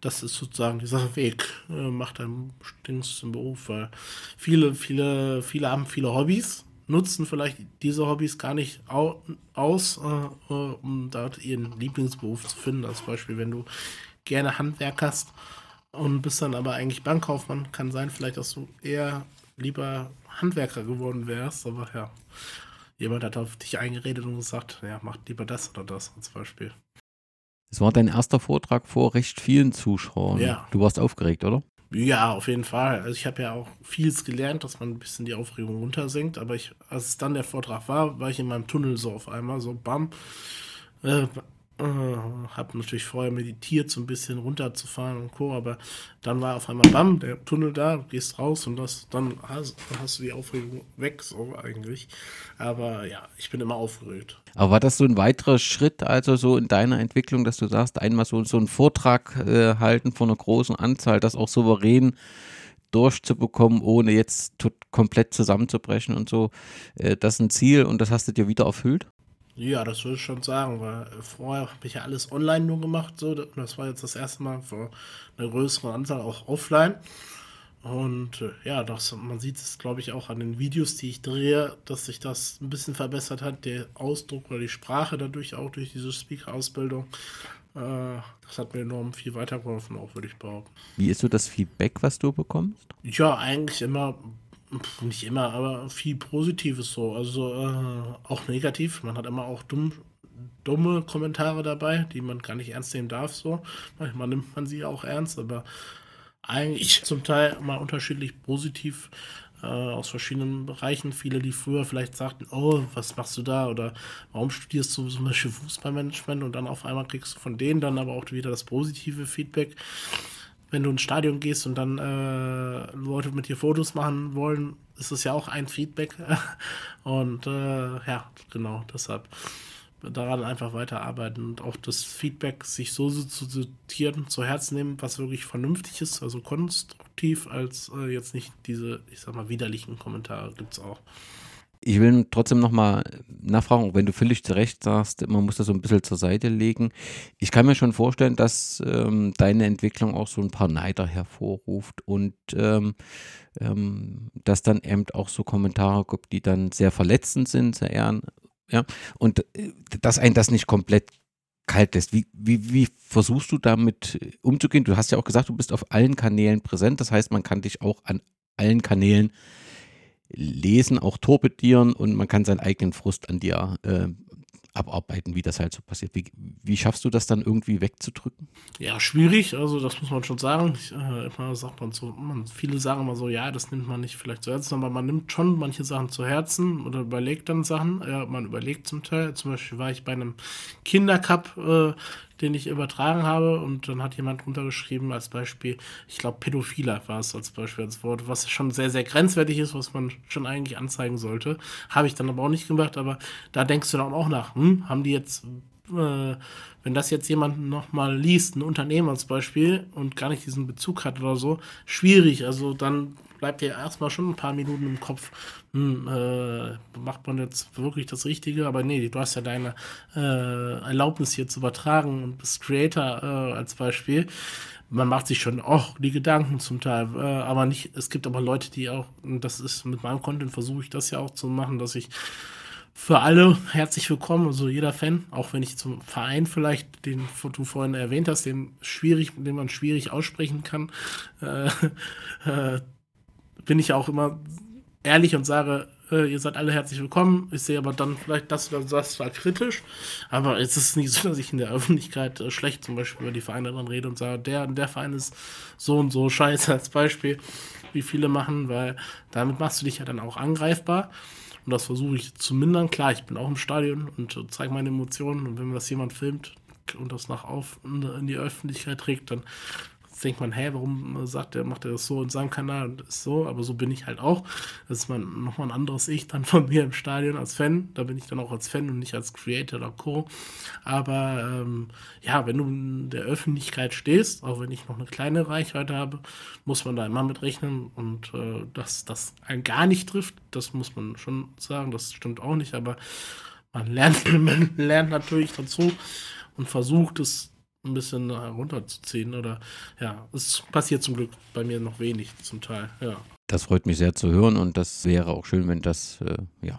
Das ist sozusagen dieser Weg, äh, macht einen Dings im Beruf, weil viele, viele, viele haben viele Hobbys, nutzen vielleicht diese Hobbys gar nicht au aus, äh, äh um dort ihren Lieblingsberuf zu finden. Als Beispiel, wenn du gerne Handwerk hast und bist dann aber eigentlich Bankkaufmann, kann sein vielleicht, dass du eher lieber Handwerker geworden wärst, aber ja, jemand hat auf dich eingeredet und gesagt, ja, mach lieber das oder das als Beispiel. Es war dein erster Vortrag vor recht vielen Zuschauern. Ja. Du warst aufgeregt, oder? Ja, auf jeden Fall. Also ich habe ja auch vieles gelernt, dass man ein bisschen die Aufregung runtersenkt, aber ich, als es dann der Vortrag war, war ich in meinem Tunnel so auf einmal, so bam. Äh, äh, habe natürlich vorher meditiert, so ein bisschen runterzufahren und Co. Aber dann war auf einmal bam, der Tunnel da, du gehst raus und das, dann hast, dann hast du die Aufregung weg, so eigentlich. Aber ja, ich bin immer aufgeregt. Aber war das so ein weiterer Schritt, also so in deiner Entwicklung, dass du sagst, einmal so, so einen Vortrag äh, halten von einer großen Anzahl, das auch souverän durchzubekommen, ohne jetzt komplett zusammenzubrechen und so. Äh, das ist ein Ziel und das hast du dir wieder erfüllt? Ja, das würde ich schon sagen, weil vorher habe ich ja alles online nur gemacht, so. Das war jetzt das erste Mal für eine größere Anzahl auch offline. Und äh, ja, das, man sieht es, glaube ich, auch an den Videos, die ich drehe, dass sich das ein bisschen verbessert hat, der Ausdruck oder die Sprache dadurch auch durch diese Speaker-Ausbildung. Äh, das hat mir enorm viel weitergeholfen, auch würde ich behaupten. Wie ist so das Feedback, was du bekommst? Ja, eigentlich immer nicht immer, aber viel Positives so. Also äh, auch negativ. Man hat immer auch dumm, dumme Kommentare dabei, die man gar nicht ernst nehmen darf. So. Manchmal nimmt man sie auch ernst, aber eigentlich zum Teil immer unterschiedlich positiv äh, aus verschiedenen Bereichen. Viele, die früher vielleicht sagten, oh, was machst du da? Oder warum studierst du zum Beispiel Fußballmanagement? Und dann auf einmal kriegst du von denen dann aber auch wieder das positive Feedback wenn du ins Stadion gehst und dann äh, Leute mit dir Fotos machen wollen, ist es ja auch ein Feedback. und äh, ja, genau, deshalb daran einfach weiterarbeiten und auch das Feedback sich so zu sortieren, zu Herzen nehmen, was wirklich vernünftig ist, also konstruktiv, als äh, jetzt nicht diese, ich sag mal, widerlichen Kommentare gibt es auch. Ich will trotzdem nochmal nachfragen, wenn du völlig zu Recht sagst, man muss das so ein bisschen zur Seite legen. Ich kann mir schon vorstellen, dass ähm, deine Entwicklung auch so ein paar Neider hervorruft und ähm, ähm, dass dann eben auch so Kommentare gibt, die dann sehr verletzend sind, sehr ehren, Ja, und äh, dass ein das nicht komplett kalt lässt. Wie, wie, wie versuchst du damit äh, umzugehen? Du hast ja auch gesagt, du bist auf allen Kanälen präsent. Das heißt, man kann dich auch an allen Kanälen lesen, auch torpedieren und man kann seinen eigenen Frust an dir äh, abarbeiten, wie das halt so passiert. Wie, wie schaffst du das dann irgendwie wegzudrücken? Ja, schwierig, also das muss man schon sagen. Ich, äh, immer sagt man so, man, viele sagen immer so, ja, das nimmt man nicht vielleicht zu Herzen, aber man nimmt schon manche Sachen zu Herzen oder überlegt dann Sachen. Ja, man überlegt zum Teil. Zum Beispiel war ich bei einem Kindercup, äh, den ich übertragen habe und dann hat jemand runtergeschrieben als Beispiel, ich glaube Pädophiler war es als Beispiel als Wort, was schon sehr, sehr grenzwertig ist, was man schon eigentlich anzeigen sollte. Habe ich dann aber auch nicht gemacht, aber da denkst du dann auch nach, hm, haben die jetzt äh, wenn das jetzt jemand nochmal liest, ein Unternehmen als Beispiel und gar nicht diesen Bezug hat oder so, schwierig. Also dann bleibt dir erstmal schon ein paar Minuten im Kopf, hm, äh, macht man jetzt wirklich das Richtige? Aber nee, du hast ja deine äh, Erlaubnis hier zu übertragen und bist Creator äh, als Beispiel. Man macht sich schon auch die Gedanken zum Teil, äh, aber nicht, es gibt aber Leute, die auch, und das ist mit meinem Content, versuche ich das ja auch zu machen, dass ich für alle herzlich willkommen, also jeder Fan, auch wenn ich zum Verein vielleicht, den du vorhin erwähnt hast, den schwierig, den man schwierig aussprechen kann, äh, äh, bin ich auch immer ehrlich und sage, äh, ihr seid alle herzlich willkommen. Ich sehe aber dann vielleicht das oder das zwar kritisch, aber es ist nicht so, dass ich in der Öffentlichkeit äh, schlecht zum Beispiel über die Vereine dann rede und sage, der und der Verein ist so und so scheiße als Beispiel, wie viele machen, weil damit machst du dich ja dann auch angreifbar. Und das versuche ich zu mindern. Klar, ich bin auch im Stadion und zeige meine Emotionen. Und wenn mir das jemand filmt und das nach auf in die Öffentlichkeit trägt, dann denkt man, hä, warum sagt er, macht er das so in seinem Kanal und ist so, aber so bin ich halt auch. Das ist man nochmal ein anderes Ich dann von mir im Stadion als Fan. Da bin ich dann auch als Fan und nicht als Creator oder Co. Aber ähm, ja, wenn du in der Öffentlichkeit stehst, auch wenn ich noch eine kleine Reichweite habe, muss man da immer mit rechnen und äh, dass das einen gar nicht trifft, das muss man schon sagen, das stimmt auch nicht, aber man lernt, man lernt natürlich dazu und versucht es ein bisschen herunterzuziehen. Oder ja, es passiert zum Glück bei mir noch wenig zum Teil. Ja. Das freut mich sehr zu hören und das wäre auch schön, wenn das äh, ja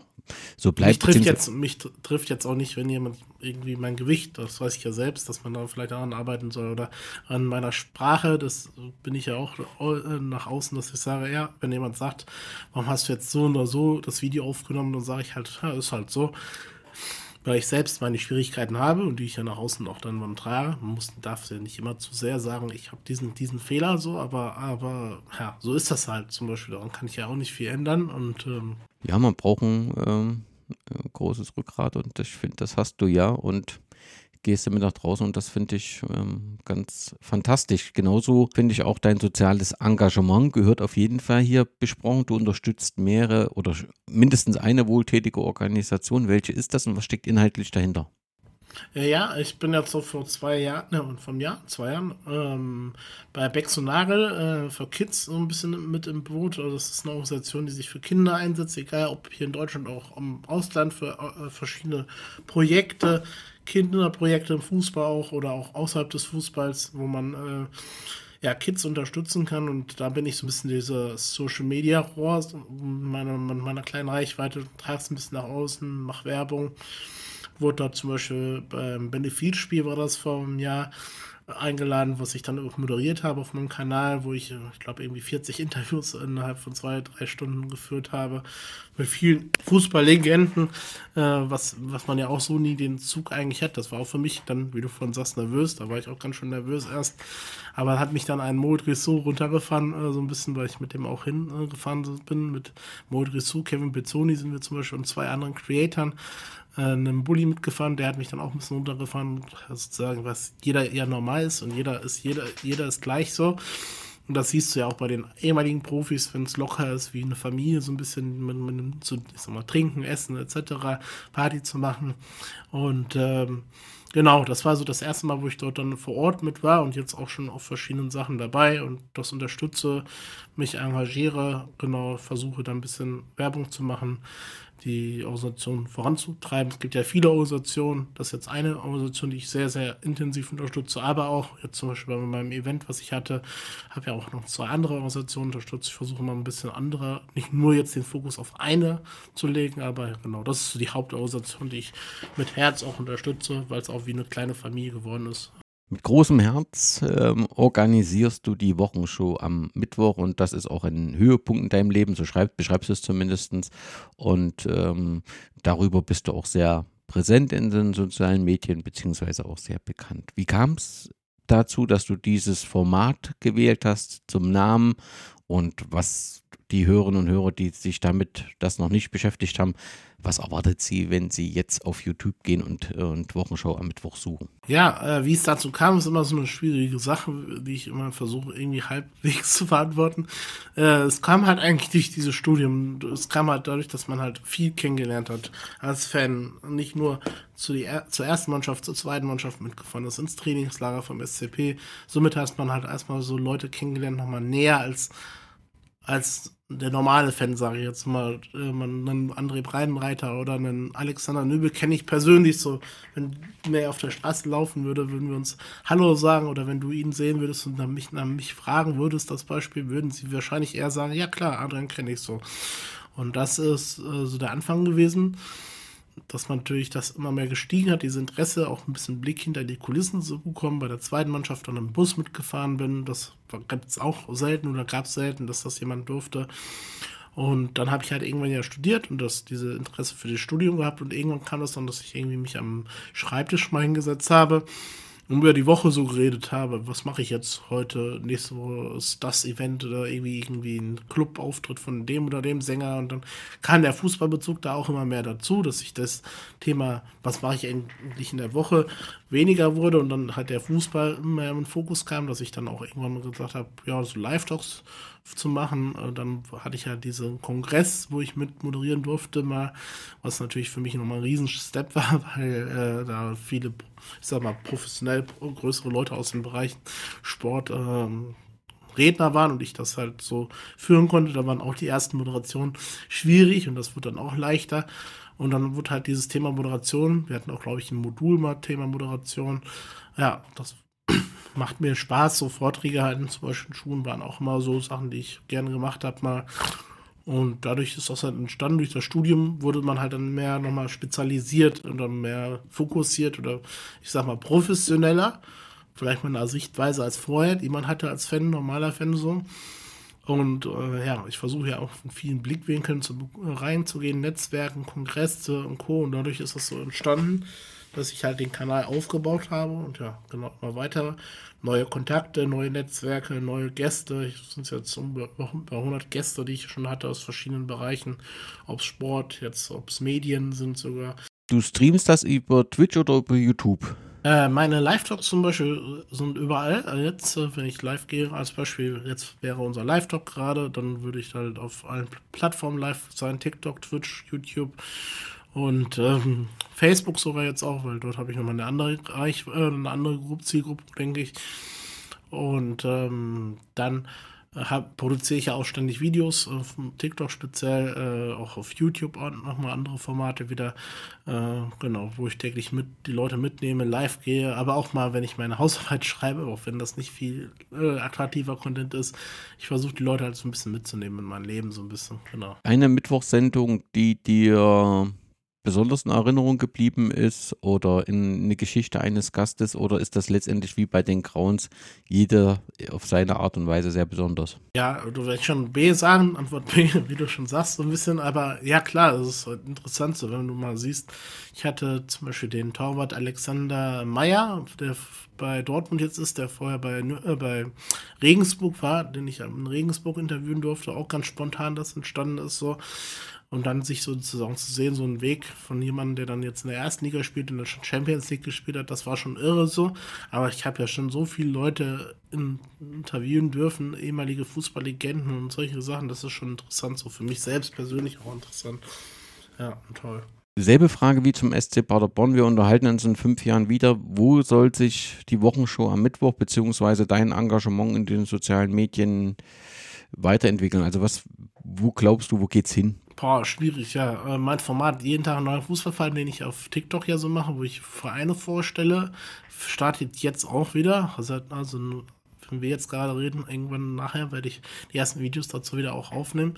so bleibt. Mich trifft, jetzt, mich trifft jetzt auch nicht, wenn jemand irgendwie mein Gewicht, das weiß ich ja selbst, dass man da vielleicht daran arbeiten soll oder an meiner Sprache, das bin ich ja auch äh, nach außen, dass ich sage, ja, wenn jemand sagt, warum hast du jetzt so oder so das Video aufgenommen, dann sage ich halt, ja, ist halt so weil ich selbst meine Schwierigkeiten habe und die ich ja nach außen auch dann beim trage. Man muss, darf ja nicht immer zu sehr sagen, ich habe diesen, diesen Fehler so, aber, aber ja, so ist das halt zum Beispiel. Daran kann ich ja auch nicht viel ändern. Und, ähm, ja, man braucht ein ähm, großes Rückgrat und ich finde, das hast du ja. Und gehst damit nach draußen und das finde ich ähm, ganz fantastisch. Genauso finde ich auch dein soziales Engagement gehört auf jeden Fall hier besprochen. Du unterstützt mehrere oder mindestens eine wohltätige Organisation. Welche ist das und was steckt inhaltlich dahinter? Ja, ich bin jetzt so vor zwei Jahren, ne, vom Jahr, zwei Jahren, ähm, bei Becks und Nagel äh, für Kids so ein bisschen mit im Boot. Also das ist eine Organisation, die sich für Kinder einsetzt, egal ob hier in Deutschland auch im Ausland für äh, verschiedene Projekte. Kinderprojekte im Fußball auch oder auch außerhalb des Fußballs, wo man äh, ja, Kids unterstützen kann. Und da bin ich so ein bisschen dieser Social Media Rohr, meiner, meiner kleinen Reichweite, trage es ein bisschen nach außen, mache Werbung. Wurde dort zum Beispiel beim Benefizspiel war das vor einem Jahr eingeladen, was ich dann auch moderiert habe auf meinem Kanal, wo ich, ich glaube, irgendwie 40 Interviews innerhalb von zwei, drei Stunden geführt habe mit vielen Fußballlegenden, äh, was, was man ja auch so nie den Zug eigentlich hat. Das war auch für mich dann, wie du vorhin sagst, nervös. Da war ich auch ganz schön nervös erst. Aber hat mich dann ein Modrisso runtergefahren, äh, so ein bisschen, weil ich mit dem auch hingefahren äh, bin. Mit Modrisso, Kevin Pezzoni sind wir zum Beispiel und zwei anderen Creatoren einem Bulli mitgefahren, der hat mich dann auch ein bisschen runtergefahren, sozusagen, was jeder eher normal ist und jeder ist, jeder, jeder ist gleich so. Und das siehst du ja auch bei den ehemaligen Profis, wenn es locker ist, wie eine Familie, so ein bisschen mit, mit zu, ich sag mal, trinken, essen etc., Party zu machen. Und ähm, genau, das war so das erste Mal, wo ich dort dann vor Ort mit war und jetzt auch schon auf verschiedenen Sachen dabei und das unterstütze, mich engagiere, genau, versuche da ein bisschen Werbung zu machen die Organisation voranzutreiben. Es gibt ja viele Organisationen, das ist jetzt eine Organisation, die ich sehr, sehr intensiv unterstütze, aber auch jetzt zum Beispiel bei meinem Event, was ich hatte, habe ja auch noch zwei andere Organisationen unterstützt. Ich versuche mal ein bisschen andere, nicht nur jetzt den Fokus auf eine zu legen, aber genau, das ist die Hauptorganisation, die ich mit Herz auch unterstütze, weil es auch wie eine kleine Familie geworden ist. Mit großem Herz ähm, organisierst du die Wochenshow am Mittwoch und das ist auch ein Höhepunkt in deinem Leben, so schreib, beschreibst du es zumindest. Und ähm, darüber bist du auch sehr präsent in den sozialen Medien, beziehungsweise auch sehr bekannt. Wie kam es dazu, dass du dieses Format gewählt hast zum Namen und was die Hörerinnen und Hörer, die sich damit das noch nicht beschäftigt haben, was erwartet sie, wenn sie jetzt auf YouTube gehen und, äh, und Wochenschau am Mittwoch suchen? Ja, äh, wie es dazu kam, ist immer so eine schwierige Sache, die ich immer versuche, irgendwie halbwegs zu beantworten. Äh, es kam halt eigentlich durch dieses Studium. Es kam halt dadurch, dass man halt viel kennengelernt hat als Fan. Nicht nur zu die, zur ersten Mannschaft, zur zweiten Mannschaft mitgefahren ist, ins Trainingslager vom SCP. Somit hat man halt erstmal so Leute kennengelernt, nochmal näher als als der normale Fan, sage ich jetzt mal. Äh, einen André Breitenreiter oder einen Alexander Nübel kenne ich persönlich so. Wenn der auf der Straße laufen würde, würden wir uns Hallo sagen oder wenn du ihn sehen würdest und nach mich, nach mich fragen würdest, das Beispiel, würden sie wahrscheinlich eher sagen, ja klar, Adrian kenne ich so. Und das ist äh, so der Anfang gewesen dass man natürlich das immer mehr gestiegen hat, dieses Interesse, auch ein bisschen Blick hinter die Kulissen zu bekommen. Bei der zweiten Mannschaft dann im Bus mitgefahren bin, das gibt es auch selten oder gab es selten, dass das jemand durfte. Und dann habe ich halt irgendwann ja studiert und das, diese Interesse für das Studium gehabt und irgendwann kam das dann, dass ich irgendwie mich am Schreibtisch mal hingesetzt habe und über die Woche so geredet habe, was mache ich jetzt heute, nächste Woche ist das Event oder irgendwie, irgendwie ein Clubauftritt von dem oder dem Sänger und dann kam der Fußballbezug da auch immer mehr dazu, dass ich das Thema, was mache ich eigentlich in der Woche, weniger wurde und dann halt der Fußball immer mehr den Fokus kam, dass ich dann auch irgendwann gesagt habe, ja, so Live-Talks zu machen. Und dann hatte ich ja diesen Kongress, wo ich mit moderieren durfte, mal, was natürlich für mich nochmal ein Riesen-Step war, weil äh, da viele, ich sag mal, professionell größere Leute aus dem Bereich Sport ähm, Redner waren und ich das halt so führen konnte. Da waren auch die ersten Moderationen schwierig und das wird dann auch leichter. Und dann wurde halt dieses Thema Moderation, wir hatten auch, glaube ich, ein Modul mal Thema Moderation. Ja, das macht mir Spaß, so Vorträge halten, zum Beispiel in Schulen waren auch immer so Sachen, die ich gerne gemacht habe mal. Und dadurch ist das halt entstanden, durch das Studium wurde man halt dann mehr nochmal spezialisiert und dann mehr fokussiert oder ich sag mal professioneller. Vielleicht mal eine Sichtweise als vorher, die man hatte als Fan, normaler Fan so. Und äh, ja, ich versuche ja auch in vielen Blickwinkeln zu, reinzugehen, Netzwerken, Kongresse und Co. Und dadurch ist das so entstanden dass ich halt den Kanal aufgebaut habe und ja, genau, mal weiter. Neue Kontakte, neue Netzwerke, neue Gäste. Es sind jetzt über 100 Gäste, die ich schon hatte aus verschiedenen Bereichen. Ob Sport, jetzt ob es Medien sind sogar. Du streamst das über Twitch oder über YouTube? Äh, meine Live-Talks zum Beispiel sind überall. Also jetzt, äh, wenn ich live gehe, als Beispiel, jetzt wäre unser Live-Talk gerade, dann würde ich halt auf allen Plattformen live sein: TikTok, Twitch, YouTube und ähm, Facebook sogar jetzt auch, weil dort habe ich nochmal eine andere Reich, äh, eine andere Gruppe, Zielgruppe, denke ich. Und ähm, dann hab, produziere ich ja auch ständig Videos, auf TikTok speziell, äh, auch auf YouTube und nochmal andere Formate wieder, äh, genau, wo ich täglich mit die Leute mitnehme, live gehe, aber auch mal, wenn ich meine Hausarbeit schreibe, auch wenn das nicht viel äh, attraktiver Content ist, ich versuche die Leute halt so ein bisschen mitzunehmen in mein Leben, so ein bisschen, genau. Eine Mittwochssendung, die dir besonders in Erinnerung geblieben ist oder in eine Geschichte eines Gastes oder ist das letztendlich wie bei den Crowns jeder auf seine Art und Weise sehr besonders? Ja, du willst schon B sagen, Antwort B, wie du schon sagst, so ein bisschen, aber ja klar, es ist halt interessant so, wenn du mal siehst, ich hatte zum Beispiel den Torwart Alexander Meyer, der bei Dortmund jetzt ist, der vorher bei, äh, bei Regensburg war, den ich in Regensburg interviewen durfte, auch ganz spontan das entstanden ist so. Und dann sich sozusagen zu sehen, so ein Weg von jemandem, der dann jetzt in der ersten Liga spielt und der schon Champions League gespielt hat, das war schon irre so. Aber ich habe ja schon so viele Leute in, interviewen dürfen, ehemalige Fußballlegenden und solche Sachen. Das ist schon interessant, so für mich selbst persönlich auch interessant. Ja, toll. Selbe Frage wie zum SC Paderborn. Wir unterhalten uns in fünf Jahren wieder. Wo soll sich die Wochenshow am Mittwoch beziehungsweise dein Engagement in den sozialen Medien weiterentwickeln? Also was, wo glaubst du, wo geht's hin? Boah, schwierig, ja. Äh, mein Format, jeden Tag ein neuer Fußballverein, den ich auf TikTok ja so mache, wo ich Vereine vorstelle, startet jetzt auch wieder. Also, also wenn wir jetzt gerade reden, irgendwann nachher werde ich die ersten Videos dazu wieder auch aufnehmen.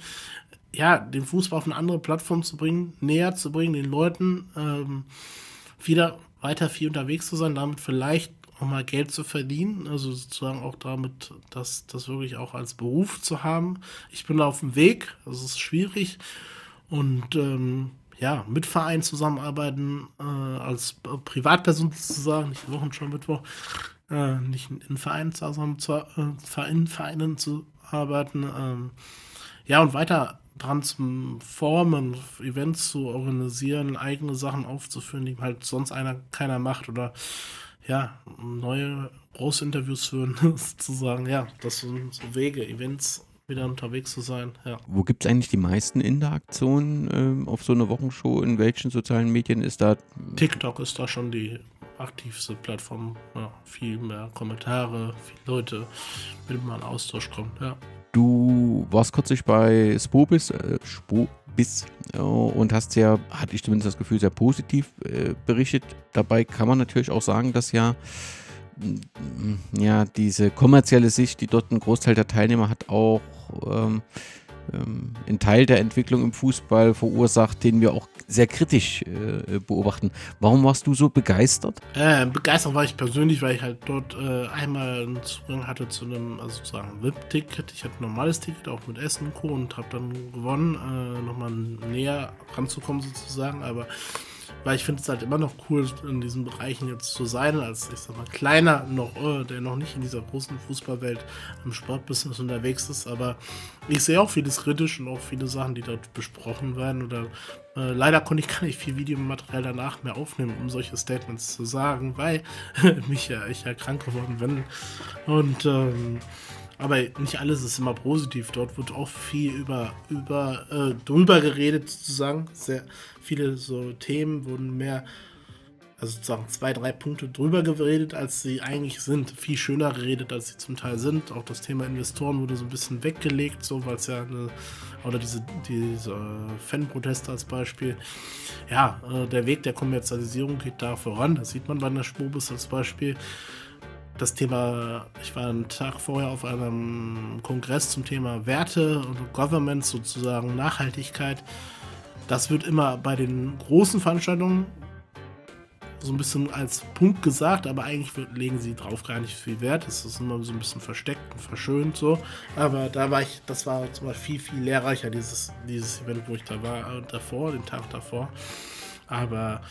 Ja, den Fußball auf eine andere Plattform zu bringen, näher zu bringen, den Leuten ähm, wieder weiter viel unterwegs zu sein, damit vielleicht auch mal Geld zu verdienen, also sozusagen auch damit, das, das wirklich auch als Beruf zu haben. Ich bin da auf dem Weg, das ist schwierig und ähm, ja, mit Vereinen zusammenarbeiten, äh, als Privatperson sozusagen, nicht Wochenschau Mittwoch, äh, nicht in Vereinen zusammen zu, äh, in Vereinen zu arbeiten, ähm, ja, und weiter dran zu formen, Events zu organisieren, eigene Sachen aufzuführen, die halt sonst einer keiner macht oder ja, neue große Interviews führen, sozusagen, ja, das sind so Wege, Events wieder unterwegs zu sein, ja. Wo gibt es eigentlich die meisten Interaktionen ähm, auf so einer Wochenshow? In welchen sozialen Medien ist da? TikTok ist da schon die aktivste Plattform. Ja, viel mehr Kommentare, viele Leute, mit denen man in Austausch kommt, ja. Du warst kürzlich bei Spobis, äh, Spobis äh, und hast ja, hatte ich zumindest das Gefühl, sehr positiv äh, berichtet. Dabei kann man natürlich auch sagen, dass ja, mm, ja diese kommerzielle Sicht, die dort ein Großteil der Teilnehmer hat, auch ähm, ähm, einen Teil der Entwicklung im Fußball verursacht, den wir auch sehr kritisch äh, beobachten. Warum warst du so begeistert? Äh, begeistert war ich persönlich, weil ich halt dort äh, einmal einen Zugang hatte zu einem, also sozusagen VIP-Ticket. Ich hatte ein normales Ticket, auch mit Essen und Co. und habe dann gewonnen, äh, nochmal näher ranzukommen sozusagen, aber weil ich finde es halt immer noch cool, in diesen Bereichen jetzt zu sein, als ich sag mal kleiner noch, äh, der noch nicht in dieser großen Fußballwelt im Sportbusiness unterwegs ist. Aber ich sehe auch vieles kritisch und auch viele Sachen, die dort besprochen werden. Oder äh, leider konnte ich gar nicht viel Videomaterial danach mehr aufnehmen, um solche Statements zu sagen, weil mich ja ich ja krank geworden bin. Und ähm, aber nicht alles ist immer positiv. Dort wird auch viel über, über äh, drüber geredet, sozusagen. Sehr viele so Themen wurden mehr, also sozusagen zwei, drei Punkte drüber geredet, als sie eigentlich sind. Viel schöner geredet, als sie zum Teil sind. Auch das Thema Investoren wurde so ein bisschen weggelegt, so weil es ja eine, oder diese, diese Fanproteste als Beispiel. Ja, äh, der Weg der Kommerzialisierung geht da voran. Das sieht man bei der Spobus als Beispiel das Thema, ich war einen Tag vorher auf einem Kongress zum Thema Werte und Government sozusagen, Nachhaltigkeit. Das wird immer bei den großen Veranstaltungen so ein bisschen als Punkt gesagt, aber eigentlich legen sie drauf gar nicht viel Wert. Es ist immer so ein bisschen versteckt und verschönt so. Aber da war ich, das war zum Beispiel viel, viel lehrreicher, dieses, dieses Event, wo ich da war, davor, den Tag davor. Aber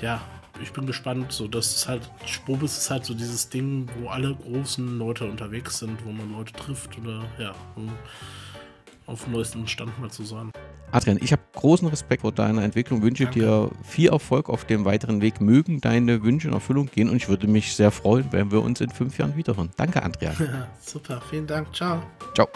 ja, ich bin gespannt. So, das ist halt, Spobis ist halt so dieses Ding, wo alle großen Leute unterwegs sind, wo man Leute trifft oder ja, um auf dem neuesten Stand mal zu sein. Adrian, ich habe großen Respekt vor deiner Entwicklung, wünsche Danke. dir viel Erfolg auf dem weiteren Weg, mögen deine Wünsche in Erfüllung gehen und ich würde mich sehr freuen, wenn wir uns in fünf Jahren wiederhören. Danke, Adrian. super, vielen Dank, ciao. Ciao.